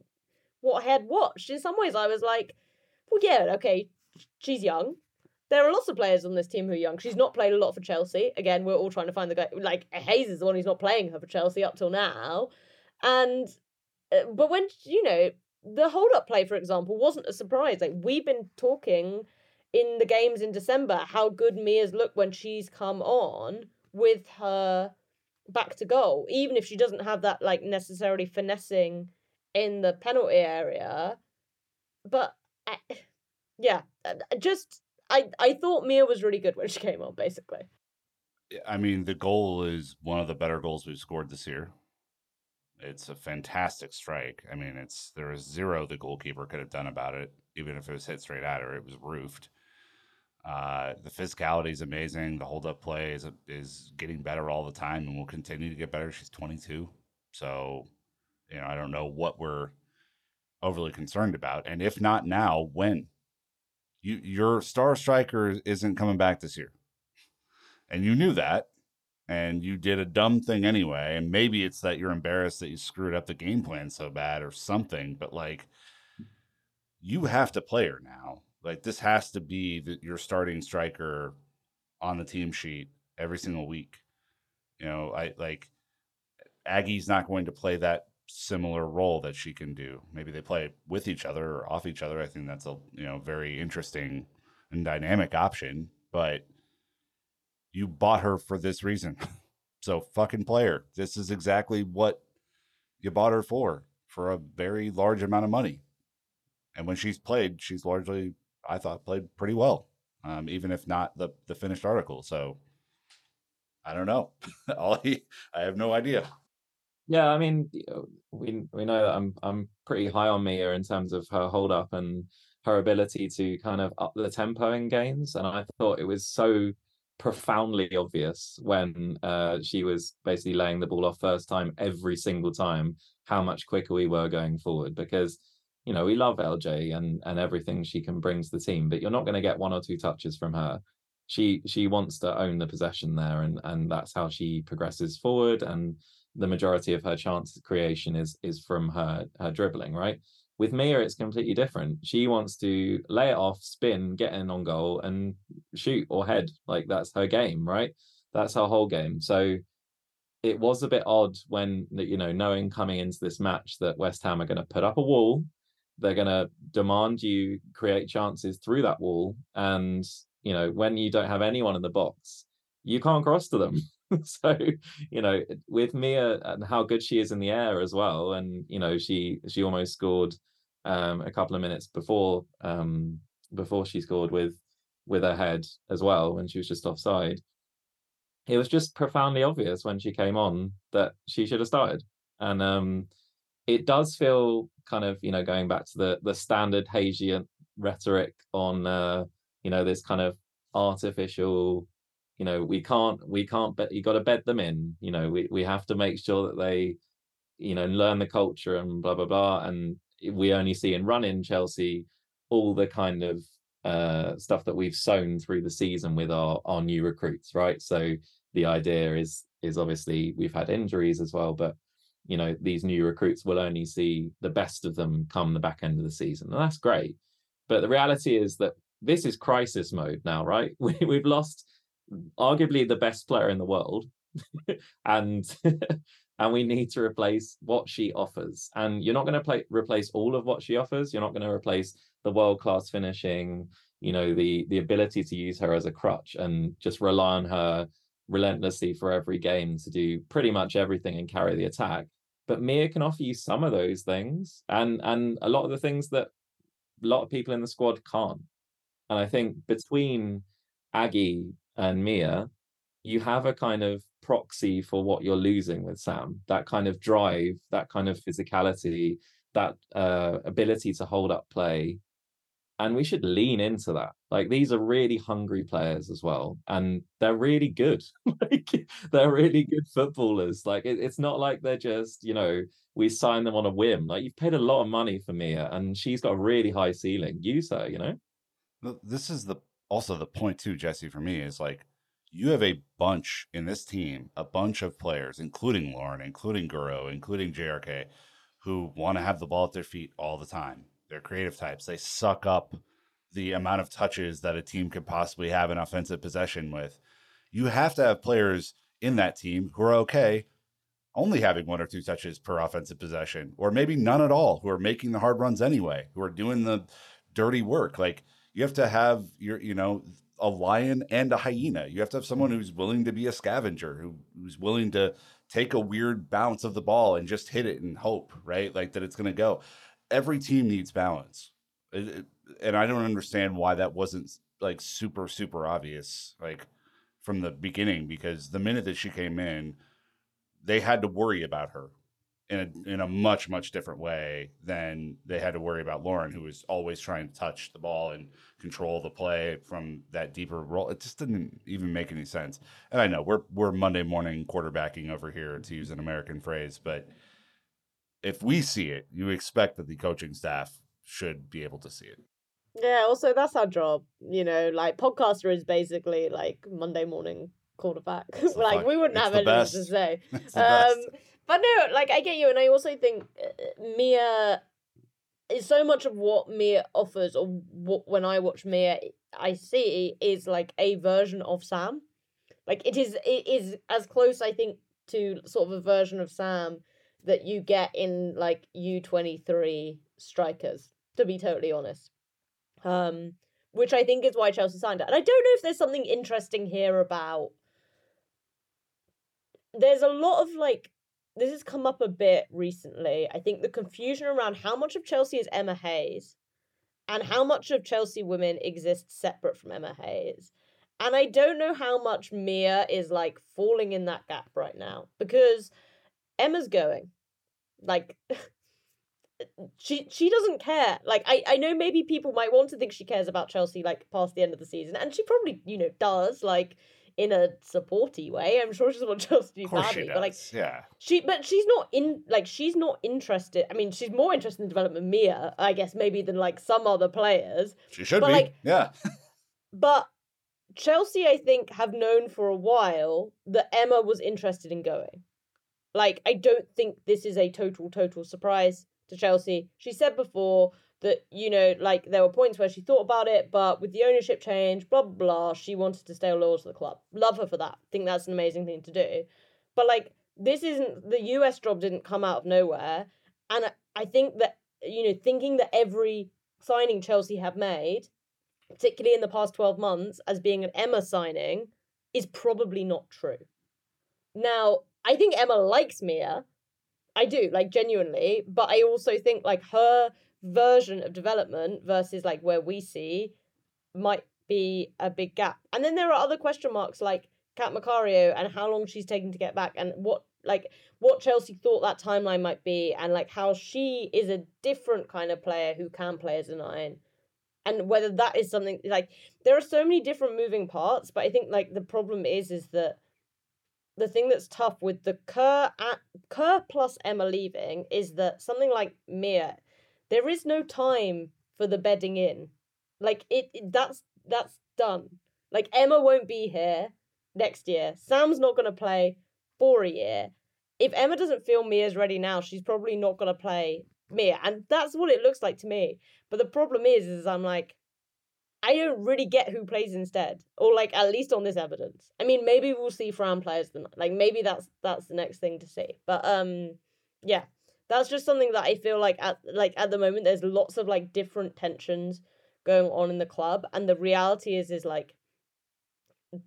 what I had watched. In some ways, I was like, well, yeah, okay, she's young. There are lots of players on this team who are young. She's not played a lot for Chelsea. Again, we're all trying to find the guy. Like Hayes is the one who's not playing her for Chelsea up till now, and uh, but when you know the hold up play, for example, wasn't a surprise. Like we've been talking in the games in December how good Mia's looked when she's come on with her back to goal, even if she doesn't have that like necessarily finessing in the penalty area. But I, [SIGHS] yeah, uh, just I I thought Mia was really good when she came on. Basically, I mean, the goal is one of the better goals we've scored this year. It's a fantastic strike. I mean, it's there is zero the goalkeeper could have done about it, even if it was hit straight at her. It was roofed. Uh, the physicality is amazing. The hold up play is is getting better all the time, and will continue to get better. She's 22, so you know I don't know what we're overly concerned about, and if not now, when? You your star striker isn't coming back this year, and you knew that, and you did a dumb thing anyway. And maybe it's that you're embarrassed that you screwed up the game plan so bad or something, but like you have to play her now. Like this has to be the, your starting striker on the team sheet every single week. You know, I like Aggie's not going to play that similar role that she can do. Maybe they play with each other or off each other. I think that's a you know very interesting and dynamic option. But you bought her for this reason, [LAUGHS] so fucking player. This is exactly what you bought her for for a very large amount of money. And when she's played, she's largely, I thought, played pretty well, um, even if not the the finished article. So I don't know. [LAUGHS] All he, I have no idea. Yeah, I mean, we we know that I'm I'm pretty high on Mia in terms of her hold up and her ability to kind of up the tempo in games, and I thought it was so profoundly obvious when uh, she was basically laying the ball off first time every single time how much quicker we were going forward because you know we love LJ and and everything she can bring to the team, but you're not going to get one or two touches from her. She she wants to own the possession there, and and that's how she progresses forward and the majority of her chance creation is is from her her dribbling, right? With Mia, it's completely different. She wants to lay it off, spin, get in on goal, and shoot or head. Like that's her game, right? That's her whole game. So it was a bit odd when you know knowing coming into this match that West Ham are going to put up a wall, they're going to demand you create chances through that wall, and you know when you don't have anyone in the box, you can't cross to them. [LAUGHS] so you know with Mia and how good she is in the air as well and you know she she almost scored um a couple of minutes before um before she scored with with her head as well when she was just offside it was just profoundly obvious when she came on that she should have started. And um it does feel kind of you know going back to the the standard Hayesian rhetoric on uh you know this kind of artificial you know we can't we can't bet you got to bed them in you know we, we have to make sure that they you know learn the culture and blah blah blah and we only see in run in chelsea all the kind of uh stuff that we've sown through the season with our our new recruits right? So the idea is is obviously we've had injuries as well but you know these new recruits will only see the best of them come the back end of the season and that's great. But the reality is that this is crisis mode now right? [LAUGHS] We, we've lost arguably the best player in the world [LAUGHS] and [LAUGHS] and we need to replace what she offers. And you're not going to play replace all of what she offers. You're not going to replace the world class finishing you know the the ability to use her as a crutch and just rely on her relentlessly for every game to do pretty much everything and carry the attack. But Mia can offer you some of those things and and a lot of the things that a lot of people in the squad can't. And I think between Aggie and Mia, you have a kind of proxy for what you're losing with Sam. That kind of drive, that kind of physicality, that uh, ability to hold up play. and we should lean into that. Like these are really hungry players as well, and they're really good. [LAUGHS] like they're really good footballers. Like it, it's not like they're just you know we sign them on a whim. Like you've paid a lot of money for Mia, and she's got a really high ceiling. Use her, you know. This is the also the point too, Jesse. For me, is like you have a bunch in this team, a bunch of players, including Lauren, including Guro, including JRK, who want to have the ball at their feet all the time they're creative types. They suck up the amount of touches that a team could possibly have an offensive possession with. You have to have players in that team who are okay only having one or two touches per offensive possession, or maybe none at all, who are making the hard runs anyway, who are doing the dirty work. Like you have to have your, you know, a lion and a hyena. You have to have someone mm-hmm. who's willing to be a scavenger, who, who's willing to take a weird bounce of the ball and just hit it and hope, right? Like that it's going to go every team needs balance. It, it, and I don't understand why that wasn't like super super obvious like from the beginning because the minute that she came in they had to worry about her in a in a much much different way than they had to worry about Lauren who was always trying to touch the ball and control the play from that deeper role it just didn't even make any sense and I know we're we're Monday morning quarterbacking over here to use an American phrase but if we see it, you expect that the coaching staff should be able to see it. Yeah, also that's our job. You know, like podcaster is basically like Monday morning quarterback. [LAUGHS] like we wouldn't have anything best. to say. [LAUGHS] um but no, like I get you and I also think uh, Mia is so much of what Mia offers or what when I watch Mia I see is like a version of Sam. Like it is it is as close I think to sort of a version of Sam that you get in like U23 strikers, to be totally honest. Um, which I think is why Chelsea signed her. And I don't know if there's something interesting here about. There's a lot of like, this has come up a bit recently. I think the confusion around how much of Chelsea is Emma Hayes and how much of Chelsea women exists separate from Emma Hayes. And I don't know how much Mia is like falling in that gap right now because Emma's going. Like [LAUGHS] she she doesn't care. Like I I know maybe people might want to think she cares about Chelsea like past the end of the season, and she probably you know does like in a supporty way. I'm sure she doesn't want Chelsea to do badly, but like yeah, she but she's not in like she's not interested. I mean, she's more interested in development Mia, I guess, maybe than like some other players. She should but, be, like, yeah. [LAUGHS] but Chelsea, I think, have known for a while that Emma was interested in going. Like, I don't think this is a total, total surprise to Chelsea. She said before that, you know, like there were points where she thought about it, but with the ownership change, blah, blah, blah, she wanted to stay loyal to the club. Love her for that. Think that's an amazing thing to do. But like, this isn't the US job didn't come out of nowhere. And I think that, you know, thinking that every signing Chelsea have made, particularly in the past 12 months, as being an Emma signing, is probably not true. Now, I think Emma likes Mia. I do, like genuinely, but I also think like her version of development versus like where we see might be a big gap. And then there are other question marks like Kat Macario and how long she's taking to get back and what like what Chelsea thought that timeline might be and like how she is a different kind of player who can play as a nine. And whether that is something like there are so many different moving parts, but I think like the problem is is that the thing that's tough with the Kerr at, Kerr plus Emma leaving is that something like Mia, there is no time for the bedding in. Like it, it that's that's done. Like Emma won't be here next year. Sam's not gonna play for a year. If Emma doesn't feel Mia's ready now, she's probably not gonna play Mia, and that's what it looks like to me. But the problem is, is I'm like, I don't really get who plays instead, or like at least on this evidence. I mean, maybe we'll see Fran players than like maybe that's that's the next thing to see. But um, yeah, that's just something that I feel like at like at the moment there's lots of like different tensions going on in the club, and the reality is is like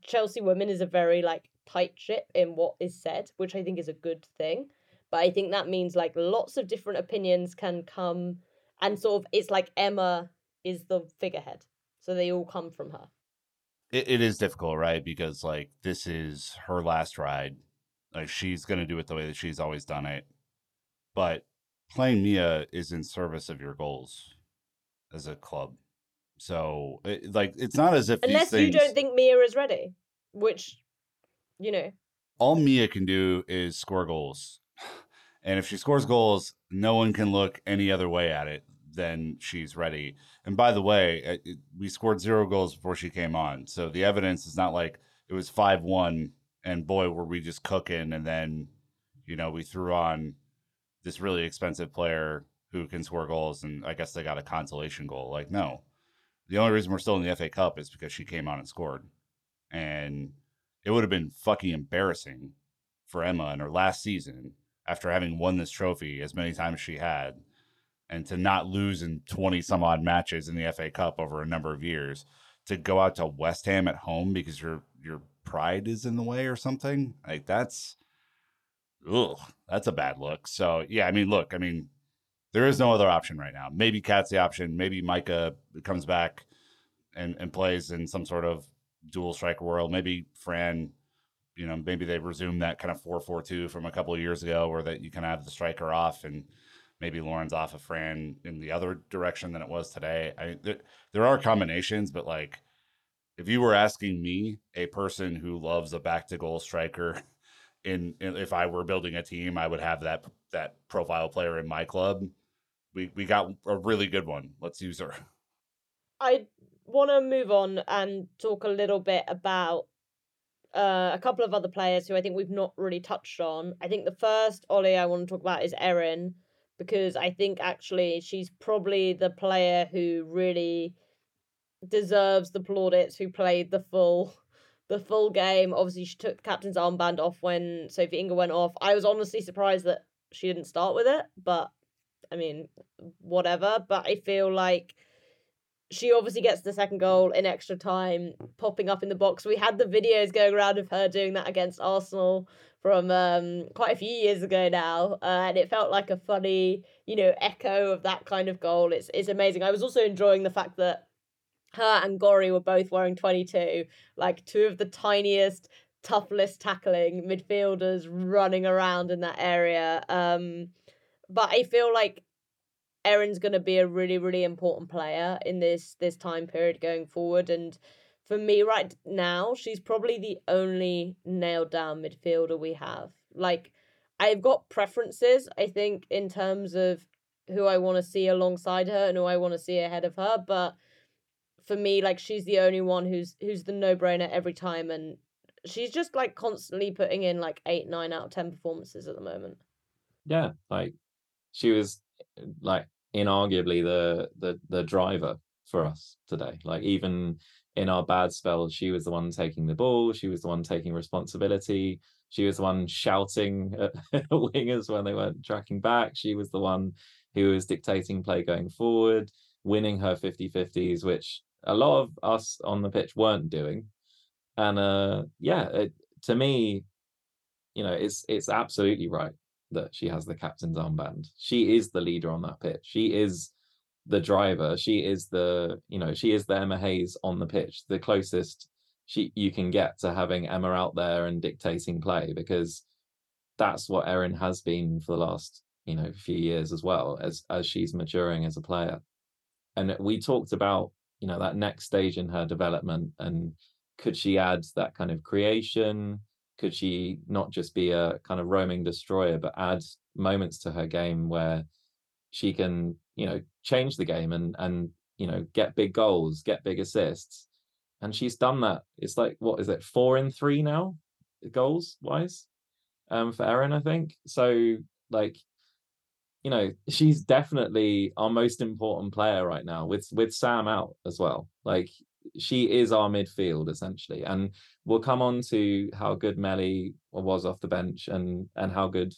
Chelsea women is a very like tight ship in what is said, which I think is a good thing. But I think that means like lots of different opinions can come, and sort of it's like Emma is the figurehead so they all come from her. It, it is difficult, right? Because like this is her last ride. Like she's gonna do it the way that she's always done it. But playing Mia is in service of your goals as a club. So, it, like, it's not as if unless things, you don't think Mia is ready, which you know, all Mia can do is score goals, [SIGHS] and if she scores goals, no one can look any other way at it than she's ready. And by the way, eh, it, we scored zero goals before she came on, so the evidence is not like it was five one, and boy, were we just cooking, and then you know we threw on this really expensive player who can score goals, and I guess they got a consolation goal. Like, no, the only reason we're still in the FA Cup is because she came on and scored. And it would have been fucking embarrassing for Emma in her last season after having won this trophy as many times as she had and to not lose in 20 some odd matches in the FA Cup over a number of years to go out to West Ham at home because your your pride is in the way or something. Like that's ugh, that's a bad look. So yeah, I mean, look, I mean, there is no other option right now. Maybe Kat's the option. Maybe Maika comes back and, and plays in some sort of dual striker world. Maybe Fran, you know, maybe they resume that kind of 4 4 2 from a couple of years ago where that you can have the striker off and maybe Lauren's off of Fran in the other direction than it was today. I there, there are combinations, but like if you were asking me, a person who loves a back to goal striker, in, in if I were building a team, I would have that that profile player in my club we we got a really good one. Let's use her. I want to move on and talk a little bit about uh, a couple of other players who I think we've not really touched on. I think the first Ollie I want to talk about is Erin because I think actually she's probably the player who really deserves the plaudits who played the full the full game. Obviously she took captain's armband off when Sophie Ingle went off. I was honestly surprised that she didn't start with it, but I mean, whatever. But I feel like she obviously gets the second goal in extra time, popping up in the box. We had the videos going around of her doing that against Arsenal from um, quite a few years ago now, uh, and it felt like a funny, you know, echo of that kind of goal. It's it's amazing. I was also enjoying the fact that her and Gorry were both wearing twenty two, like two of the tiniest, toughest tackling midfielders running around in that area. Um, but I feel like Erin's going to be a really really important player in this this time period going forward and for me right now she's probably the only nailed down midfielder we have like I've got preferences I think in terms of who I want to see alongside her and who I want to see ahead of her but for me like she's the only one who's who's the no-brainer every time and she's just like constantly putting in like 8 9 out of 10 performances at the moment yeah like she was like inarguably the the the driver for us today. Like even in our bad spells, she was the one taking the ball. She was the one taking responsibility. She was the one shouting at [LAUGHS] wingers when they weren't tracking back. She was the one who was dictating play going forward, winning her 50-50s, which a lot of us on the pitch weren't doing. And uh yeah, it, to me, you know, it's it's absolutely right that she has the captain's armband. She is the leader on that pitch. She is the driver. She is the, you know, she is the Emma Hayes on the pitch, the closest she you can get to having Emma out there and dictating play because that's what Erin has been for the last, you know, few years as well as as she's maturing as a player. And we talked about, you know, that next stage in her development and could she add that kind of creation? could she not just be a kind of roaming destroyer, but add moments to her game where she can, you know, change the game and and you know get big goals, get big assists, and she's done that. It's like what is it, four in three now, goals wise, um, for Erin, I think. So like, you know, she's definitely our most important player right now with with Sam out as well. Like she is our midfield essentially, and we'll come on to how good Melly was off the bench and and how good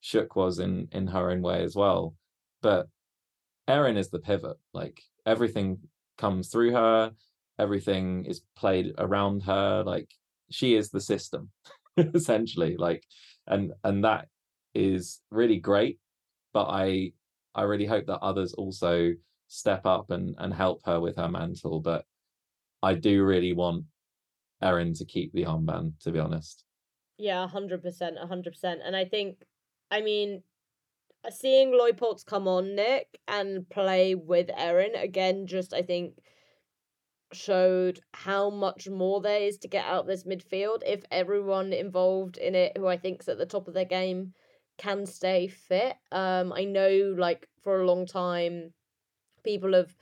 Shook was in in her own way as well. But Erin is the pivot. Like everything comes through her, everything is played around her. Like she is the system, [LAUGHS] essentially. Like and and that is really great. But I I really hope that others also step up and and help her with her mantle. But I do really want Erin to keep the armband, to be honest. Yeah, hundred percent, hundred percent. And I think, I mean, uh, seeing Leupolz come on, Nick, and play with Erin again, just I think showed how much more there is to get out of this midfield if everyone involved in it who I think's at the top of their game can stay fit. Um I know like for a long time people have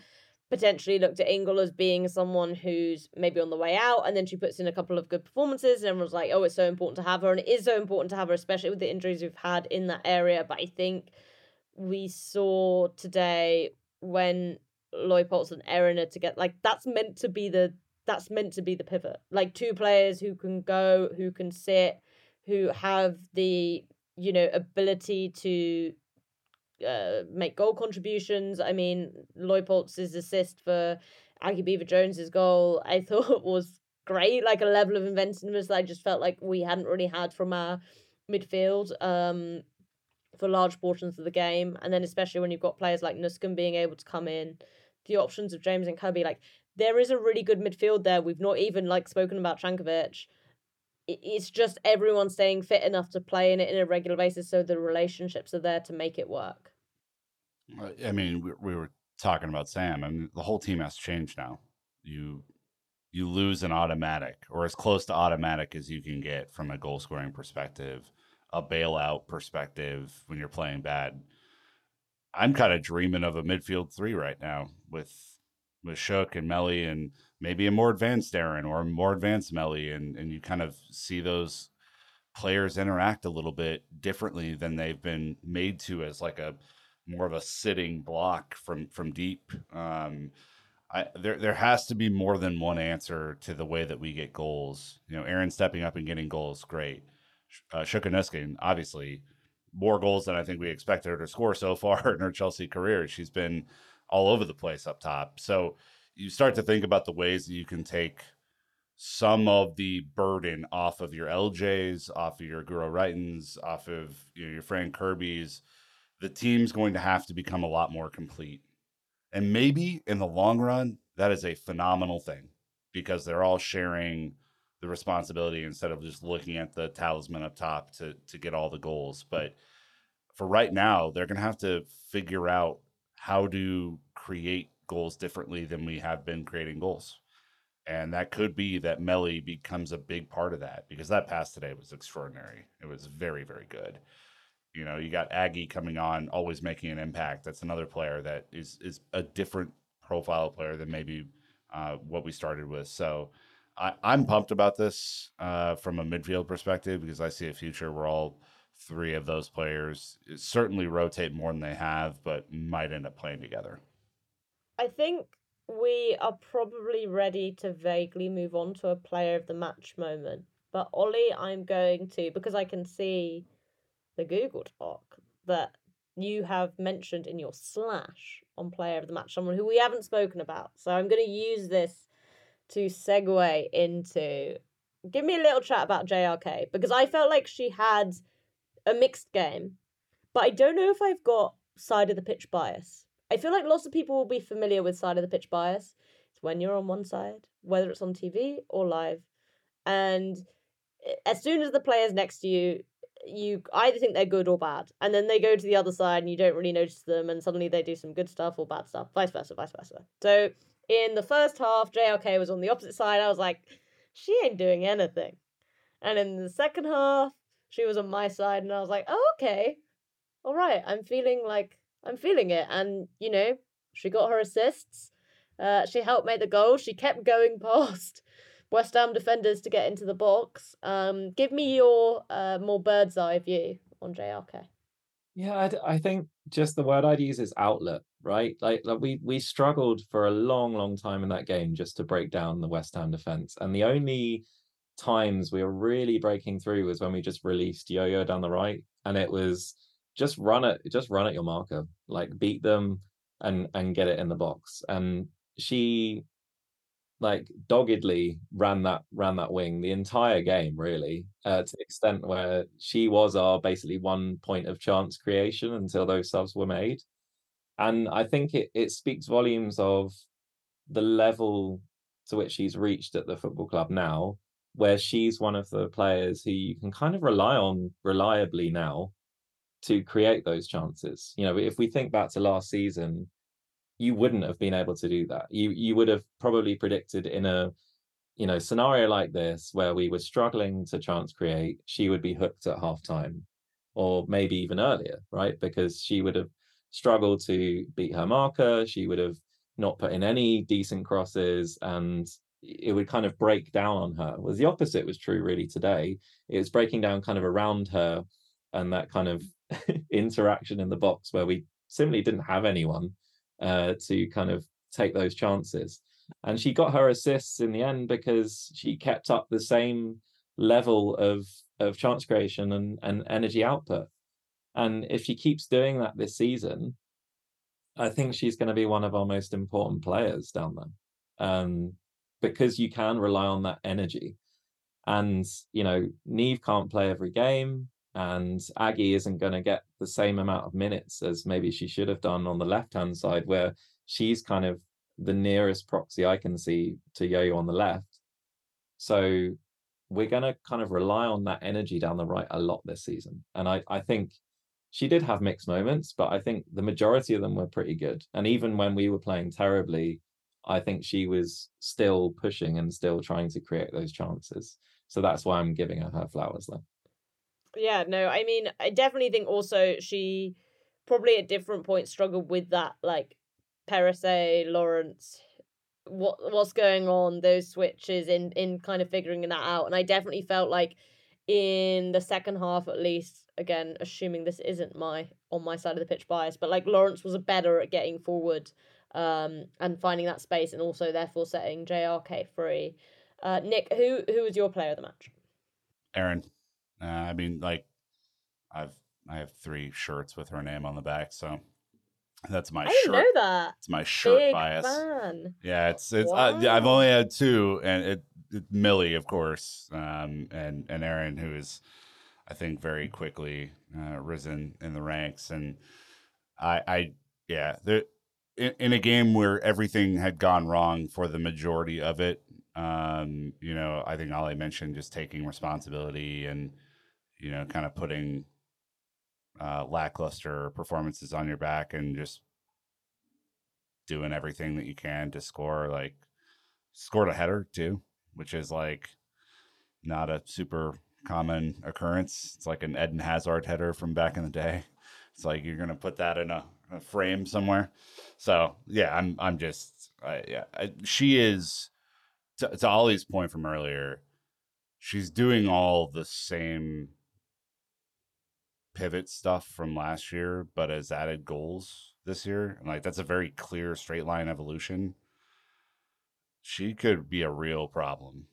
potentially looked at Ingle as being someone who's maybe on the way out, and then she puts in a couple of good performances, and everyone's like, oh, it's so important to have her, and it is so important to have her, especially with the injuries we've had in that area. But I think we saw today when Leupolz and Erin are together, like that's meant to be the that's meant to be the pivot. Like two players who can go, who can sit, who have the you know ability to uh, make goal contributions. I mean, Leupolz's assist for Aggie Beever-Jones's goal, I [LAUGHS] thought was great. Like a level of inventiveness that I just felt like we hadn't really had from our midfield um, for large portions of the game. And then especially when you've got players like Nusken being able to come in, the options of James and Kirby, like there is a really good midfield there. We've not even like spoken about Cankovic it's just everyone staying fit enough to play in it in a regular basis so the relationships are there to make it work. I mean, we, we were talking about Sam. Mean, the whole team has changed now. You you lose an automatic or as close to automatic as you can get from a goal scoring perspective, a bailout perspective when you're playing bad. I'm kind of dreaming of a midfield three right now with with Shook and Melly and maybe a more advanced Erin or a more advanced Melly, and and you kind of see those players interact a little bit differently than they've been made to as like a more of a sitting block from from deep. Um, I, there there has to be more than one answer to the way that we get goals. You know, Erin stepping up and getting goals, great. Uh, Sjoeke Nüsken, obviously, more goals than I think we expected her to score so far [LAUGHS] in her Chelsea career. She's been all over the place up top. So you start to think about the ways that you can take some of the burden off of your LJs, off of your Guro Reitens, off of you know, your Fran Kirby's. The team's going to have to become a lot more complete. And maybe in the long run, that is a phenomenal thing because they're all sharing the responsibility instead of just looking at the talisman up top to to get all the goals. But for right now, they're going to have to figure out how to create goals differently than we have been creating goals. And that could be that Melly becomes a big part of that because that pass today was extraordinary. It was very, very good. You know, you got Aggie coming on, always making an impact. That's another player that is is a different profile player than maybe uh, what we started with. So I, am pumped about this uh, from a midfield perspective because I see a future where all three of those players certainly rotate more than they have, but might end up playing together. I think we are probably ready to vaguely move on to a player of the match moment. But Ollie, I'm going to because I can see the Google Doc that you have mentioned in your slash on player of the match, someone who we haven't spoken about. So I'm going to use this to segue into give me a little chat about JRK because I felt like she had a mixed game, but I don't know if I've got side of the pitch bias. I feel like lots of people will be familiar with side of the pitch bias. It's when you're on one side, whether it's on TV or live, and as soon as the player's next to you, you either think they're good or bad, and then they go to the other side and you don't really notice them, and suddenly they do some good stuff or bad stuff, vice versa, vice versa. So in the first half, JRK was on the opposite side. I was like, she ain't doing anything. And in the second half, she was on my side and I was like, oh, okay. All right. I'm feeling like I'm feeling it. And, you know, she got her assists. Uh, she helped make the goal. She kept going [LAUGHS] past West Ham defenders to get into the box. Um, give me your uh, more bird's eye view on JRK. Yeah, I, I think just the word I'd use is outlet, right? Like, like we we struggled for a long, long time in that game just to break down the West Ham defense, and the only times we were really breaking through was when we just released Yo-Yo down the right, and it was just run it, just run at your marker, like beat them and and get it in the box. And she like doggedly ran that ran that wing the entire game really uh, to the extent where she was our basically one point of chance creation until those subs were made and i think it, it speaks volumes of the level to which she's reached at the football club now where she's one of the players who you can kind of rely on reliably now to create those chances. You know, if we think back to last season, you wouldn't have been able to do that. You you would have probably predicted in a you know scenario like this where we were struggling to chance create, she would be hooked at half time, or maybe even earlier, right? Because she would have struggled to beat her marker. She would have not put in any decent crosses, and it would kind of break down on her. Was the opposite was true really today. It was breaking down kind of around her, and that kind of [LAUGHS] interaction in the box where we simply didn't have anyone uh, to kind of take those chances. And she got her assists in the end because she kept up the same level of of chance creation and, and energy output. And if she keeps doing that this season, I think she's going to be one of our most important players down there. Um, because you can rely on that energy. And, you know, Niamh can't play every game and Aggie isn't going to get the same amount of minutes as maybe she should have done on the left hand side, where she's kind of the nearest proxy I can see to Yo on the left. So we're going to kind of rely on that energy down the right a lot this season. And I, I think she did have mixed moments, but I think the majority of them were pretty good. And even when we were playing terribly, I think she was still pushing and still trying to create those chances. So that's why I'm giving her her flowers there. Yeah, no, I mean, I definitely think also she probably at different points struggled with that, like Perisset, Lawrence, what what's going on, those switches in in kind of figuring that out. And I definitely felt like in the second half at least, again, assuming this isn't my on my side of the pitch bias, but like Lawrence was better at getting forward um and finding that space and also therefore setting JRK free. Uh Nick, who who was your player of the match? Erin. Uh, I mean, like, I've I have three shirts with her name on the back, so that's my I didn't shirt. know that. It's my shirt Big bias. fan. Yeah, it's it's. Uh, yeah, I've only had two, and it, it Millie, of course, um, and and Erin, who is, I think, very quickly uh, risen in the ranks, and I, I, yeah, there, in, a game where everything had gone wrong for the majority of it, um, you know, I think Ollie mentioned just taking responsibility and, you know, kind of putting uh, lackluster performances on your back and just doing everything that you can to score. Like, scored a header too, which is like not a super common occurrence. It's like an Eden Hazard header from back in the day. It's like you're gonna put that in a, a frame somewhere. So yeah, I'm I'm just I, yeah. I, she is to, to Ollie's point from earlier. She's doing all the same pivot stuff from last year, but has added goals this year. And like that's a very clear straight line evolution. She could be a real problem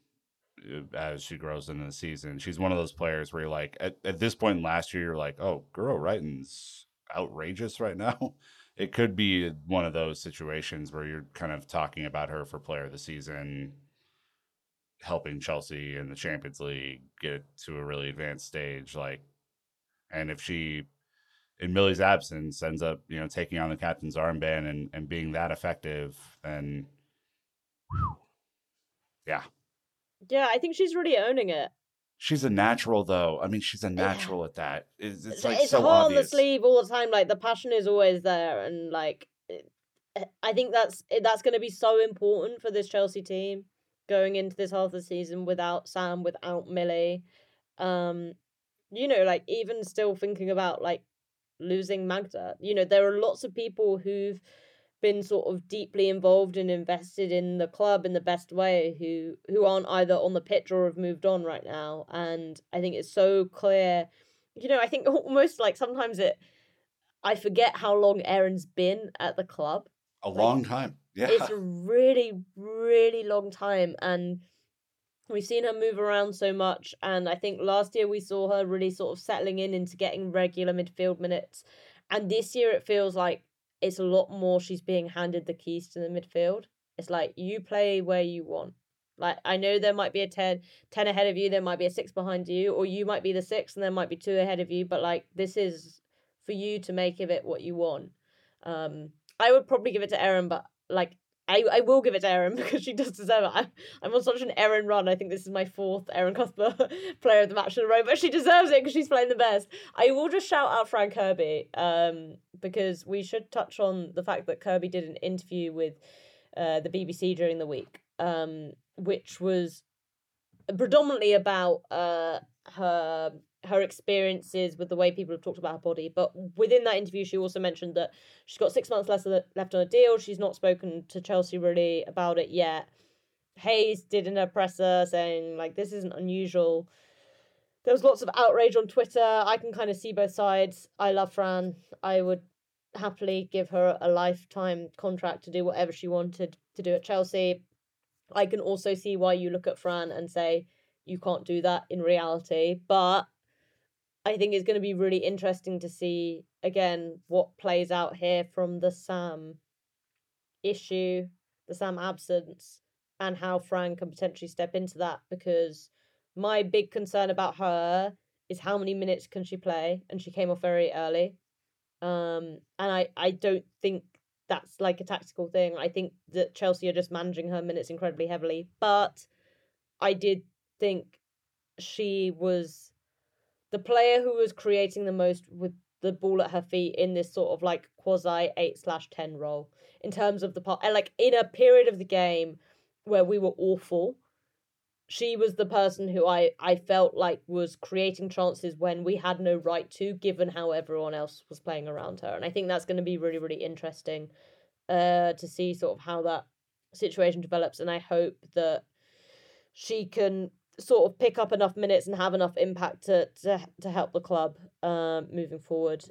uh, as she grows into the season. She's one of those players where you're like, at, at this point in last year, you're like, oh, girl, Reiten's outrageous right now. [LAUGHS] It could be one of those situations where you're kind of talking about her for player of the season, helping Chelsea in the Champions League get to a really advanced stage. Like, and if she, in Millie's absence, ends up, you know, taking on the captain's armband and, and being that effective, then, [SIGHS] yeah, Yeah, I think she's really owning it. She's a natural, though. I mean, she's a natural at that. It's, it's like it's so hard on the sleeve all the time. Like the passion is always there, and like I think that's that's going to be so important for this Chelsea team going into this half of the season without Sam, without Millie. Um, you know, like even still thinking about like losing Magda. You know, there are lots of people who've been sort of deeply involved and invested in the club in the best way who who aren't either on the pitch or have moved on right now. And i think it's so clear you know i think [LAUGHS] almost like sometimes it i forget how long erin's been at the club. A long time. Yeah. it's a [LAUGHS] really really long time. And we've seen her move around so much. And i think last year we saw her really sort of settling in into getting regular midfield minutes. And this year it feels like it's a lot more she's being handed the keys to the midfield. It's like you play where you want. Like i know there might be a 10 10 ahead of you there might be a 6 behind you or you might be the 6 and there might be 2 ahead of you but like this is for you to make of it what you want. Um i would probably give it to erin but like I, I will give it to Erin [LAUGHS] because she does deserve it. I'm, I'm on such an Erin run. I think this is my fourth Erin Cuthbert [LAUGHS] player of the match in a row, but she deserves it because she's playing the best. I will just shout out Fran Kirby um, because we should touch on the fact that Kirby did an interview with uh, the BBC during the week, um, which was predominantly about uh, her her experiences with the way people have talked about her body. But within that interview, she also mentioned that she's got six months less left on a deal. She's not spoken to Chelsea really about it yet. Hayes did her presser saying like this isn't unusual. There was lots of outrage on Twitter. I can kind of see both sides. I love Fran. I would happily give her a lifetime contract to do whatever she wanted to do at Chelsea. I can also see why you look at Fran and say you can't do that in reality. But I think it's going to be really interesting to see again what plays out here from the Sam issue, the Sam absence, and how Fran can potentially step into that. Because my big concern about her is how many minutes can she play, and she came off very early. Um, and I I don't think that's like a tactical thing. I think that Chelsea are just managing her minutes incredibly heavily, but I did think she was the player who was creating the most with the ball at her feet in this sort of like quasi 8 slash 10 role in terms of the part like in a period of the game where we were awful she was the person who I, I felt like was creating chances when we had no right to, given how everyone else was playing around her. And I think that's going to be really, really interesting uh, to see sort of how that situation develops. And I hope that she can sort of pick up enough minutes and have enough impact to to, to help the club um, moving forward.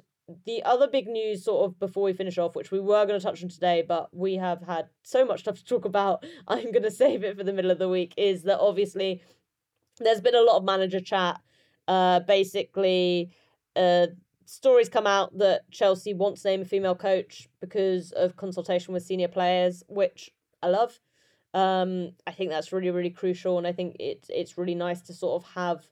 The other big news, sort of before we finish off, which we were going to touch on today, but we have had so much stuff to talk about, [LAUGHS] I'm going to save it for the middle of the week, is that obviously there's been a lot of manager chat. Uh, basically, uh, stories come out that Chelsea wants to name a female coach because of consultation with senior players, which I love. Um, I think that's really, really crucial, and I think it's it's really nice to sort of have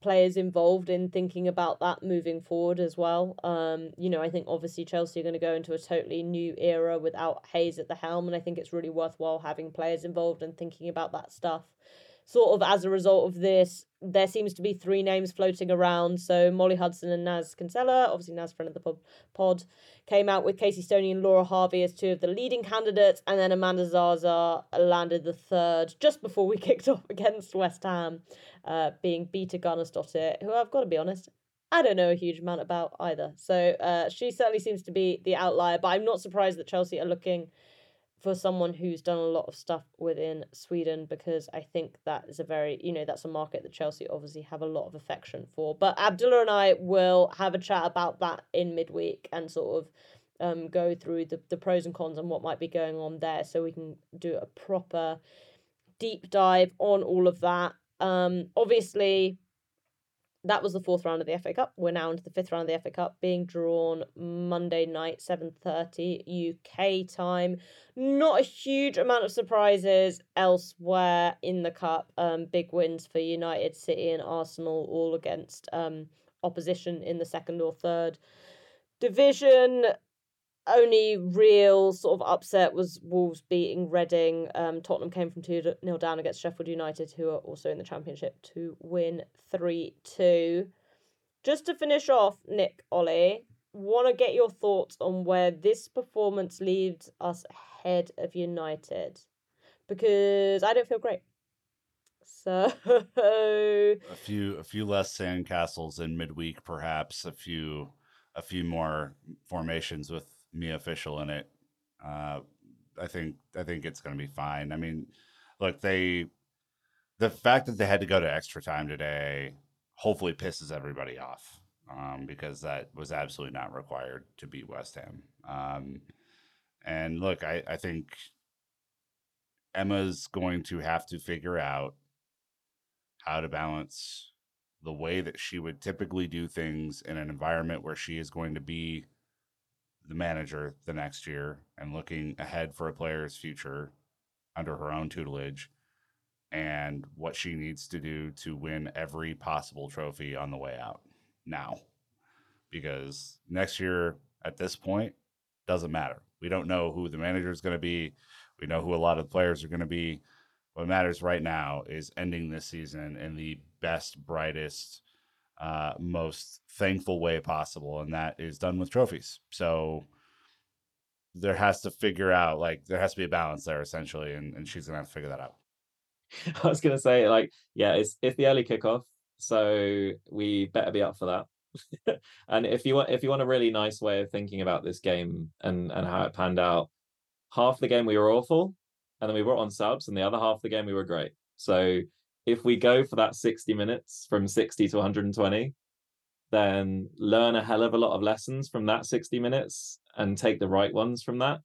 players involved in thinking about that moving forward as well. Um, you know, I think obviously Chelsea are going to go into a totally new era without Hayes at the helm, and I think it's really worthwhile having players involved and thinking about that stuff sort of as a result of this, there seems to be three names floating around. So Molly Hudson and Naz Kinsella, obviously Naz, friend of the pod, came out with Casey Stoney and Laura Harvey as two of the leading candidates, and then Amanda Zaza landed the third just before we [LAUGHS] kicked off against West Ham, uh, being Beata Gunnarsdottir, who I've got to be honest, I don't know a huge amount about either. So uh, she certainly seems to be the outlier, but I'm not surprised that Chelsea are looking for someone who's done a lot of stuff within Sweden because I think that is a very, you know, that's a market that Chelsea obviously have a lot of affection for. But Abdullah and I will have a chat about that in midweek and sort of um, go through the, the pros and cons and what might be going on there so we can do a proper deep dive on all of that. Um, obviously, that was the fourth round of the FA Cup. We're now into the fifth round of the FA Cup, being drawn Monday night, seven thirty UK time. Not a huge amount of surprises elsewhere in the cup. Um, big wins for United, City, and Arsenal, all against um opposition in the second or third division only real sort of upset was Wolves beating Reading. Um, Tottenham came from 2 0 down against Sheffield United, who are also in the Championship, to win 3 2. Just to finish off, Nick, Ollie, want to get your thoughts on where this performance leaves us ahead of United because I don't feel great. So a few a few less sandcastles in midweek, perhaps a few a few more formations with Mia Fishel in it. Uh, I think I think it's going to be fine. I mean, look, they the fact that they had to go to extra time today hopefully pisses everybody off um, because that was absolutely not required to beat West Ham. Um, and look, I, I think Emma's going to have to figure out how to balance the way that she would typically do things in an environment where she is going to be the manager the next year and looking ahead for a player's future under her own tutelage and what she needs to do to win every possible trophy on the way out now. Because next year, at this point, doesn't matter. We don't know who the manager is going to be. We know who a lot of the players are going to be. What matters right now is ending this season in the best, brightest, uh, most thankful way possible, and that is done with trophies. So there has to figure out like there has to be a balance there essentially, and, and she's gonna have to figure that out. [LAUGHS] I was gonna say like yeah, it's it's the early kickoff, so we better be up for that. [LAUGHS] and if you want if you want a really nice way of thinking about this game and and how it panned out, half the game we were awful, and then we were on subs, and the other half the game we were great. So if we go for that 60 minutes from 60 to 120, then learn a hell of a lot of lessons from that 60 minutes and take the right ones from that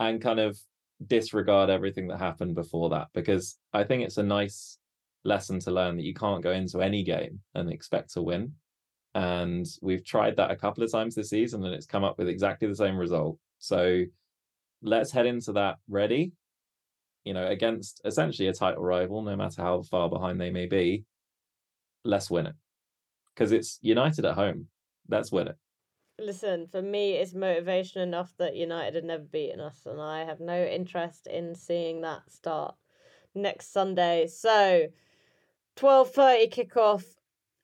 and kind of disregard everything that happened before that because I think it's a nice lesson to learn that you can't go into any game and expect to win. And we've tried that a couple of times this season and it's come up with exactly the same result. So let's head into that ready, you know, against essentially a title rival, no matter how far behind they may be. Let's win it because it's United at home. Let's win it. Listen, for me, it's motivation enough that United had never beaten us, and I have no interest in seeing that start next Sunday. So, twelve thirty kickoff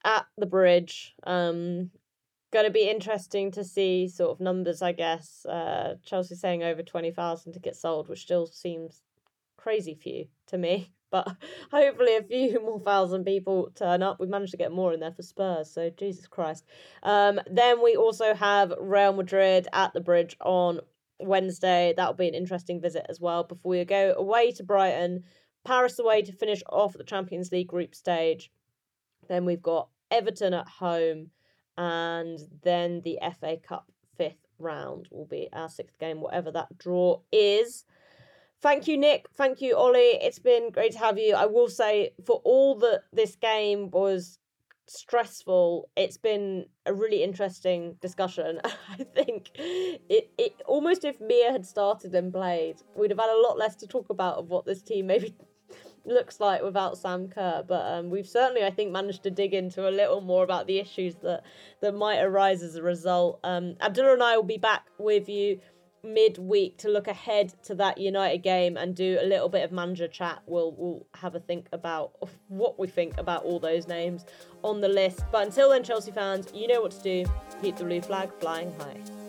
at the bridge. Um, going to be interesting to see sort of numbers, I guess. Uh, Chelsea saying over twenty thousand to get sold, which still seems crazy few to me. [LAUGHS] But hopefully, a few [LAUGHS] more thousand people turn up. We managed to get more in there for Spurs, so Jesus Christ. Um, then we also have Real Madrid at the bridge on Wednesday. That'll be an interesting visit as well. Before we go away to Brighton, Paris away to finish off the Champions League group stage. Then we've got Everton at home, and then the FA Cup fifth round will be our sixth game, whatever that draw is. Thank you, Nick. Thank you, Ollie. It's been great to have you. I will say, for all that this game was stressful, it's been a really interesting discussion. [LAUGHS] I think it, it almost if Mia had started and played, we'd have had a lot less to talk about of what this team maybe [LAUGHS] looks like without Sam Kerr. But um, we've certainly, I think, managed to dig into a little more about the issues that that might arise as a result. Um, Abdullah and I will be back with you midweek to look ahead to that United game and do a little bit of manager chat. We'll we'll have a think about [LAUGHS] what we think about all those names on the list. But until then, Chelsea fans, you know what to do. Keep the blue flag flying high.